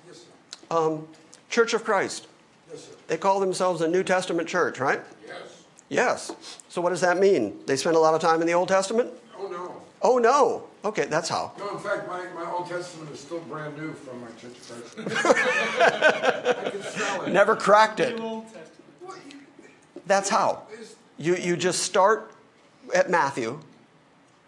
um, Church of Christ. Yes, sir. They call themselves a New Testament church, right? Yes. Yes. So what does that mean? They spend a lot of time in the Old Testament? Oh, no. Oh, no. Okay, that's how. No, in fact, my, my Old Testament is still brand new from my Church of Christ. I can sell it. Never cracked it. That's how. You, you just start at Matthew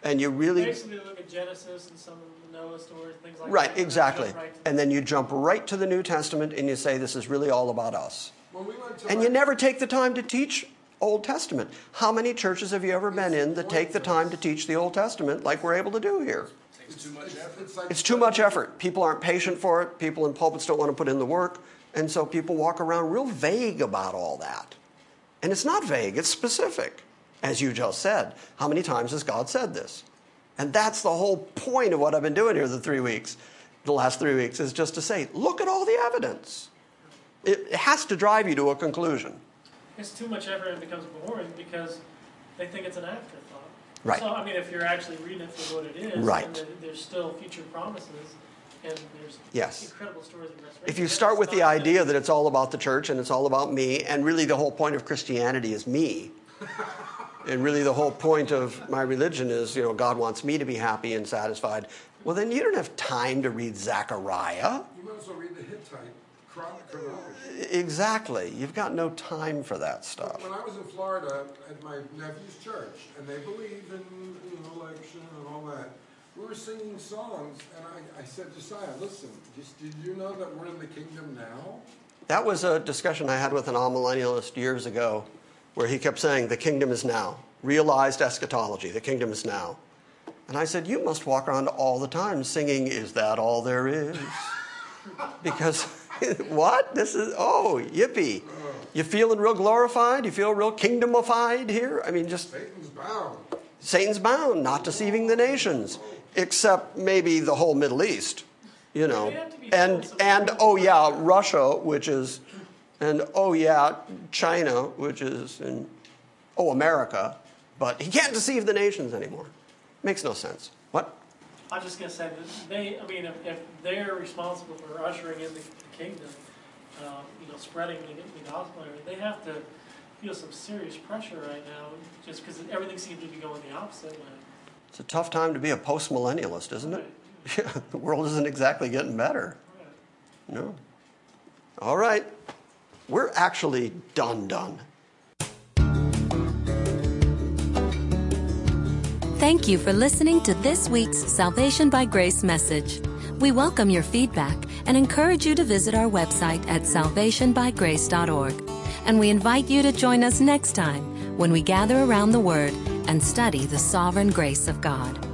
and you really. Basically, look at Genesis and some of the Noah stories, things like Right, that. and exactly. right to And then you jump right to the New Testament and you say, this is really all about us. When we went to And my- you never take the time to teach Old Testament. How many churches have you ever been in that take the time to teach the Old Testament like we're able to do here? Takes too much effort. It's too much effort. People aren't patient for it. People in pulpits don't want to put in the work. And so people walk around real vague about all that. And it's not vague, it's specific, as you just said. How many times has God said this? And that's the whole point of what I've been doing here the three weeks, the last three weeks, is just to say, look at all the evidence. It it has to drive you to a conclusion. It's too much effort and it becomes boring because they think it's an afterthought. Right. So, I mean, if you're actually reading it for what it is, Right. and there's still future promises, and there's Yes. incredible stories of restoration. If you start with the idea that it's all about the church and it's all about me, and really the whole point of Christianity is me, And really, the whole point of my religion is, you know, God wants me to be happy and satisfied. Well, then you don't have time to read Zechariah. You might as well read the Hittite chron- chronology. Exactly. You've got no time for that stuff. When I was in Florida at my nephew's church, and they believe in you election and all that, we were singing songs, and I, I said, Josiah, listen, just, did you know that we're in the kingdom now? That was a discussion I had with an amillennialist years ago where he kept saying, The kingdom is now. Realized eschatology, the kingdom is now. And I said, You must walk around all the time singing, Is that all there is? Because, what? This is, oh, yippee. Oh. You feeling real glorified? You feel real kingdomified here? I mean, just Satan's bound. Satan's bound, not deceiving the nations, except maybe the whole Middle East, you know. They have to be And and oh yeah, Russia, which is, and oh yeah, China, which is, and oh America, but he can't deceive the nations anymore. Makes no sense. What? I was just gonna say that they, I mean, if, if they're responsible for ushering in the kingdom, um, you know, spreading the, the gospel, they have to feel some serious pressure right now, just because everything seems to be going the opposite way. It's a tough time to be a post-millennialist, isn't it? Yeah, the world isn't exactly getting better. No. All right. We're actually done done. Thank you for listening to this week's Salvation by Grace message. We welcome your feedback and encourage you to visit our website at salvationbygrace.org. And we invite you to join us next time when we gather around the Word and study the sovereign grace of God.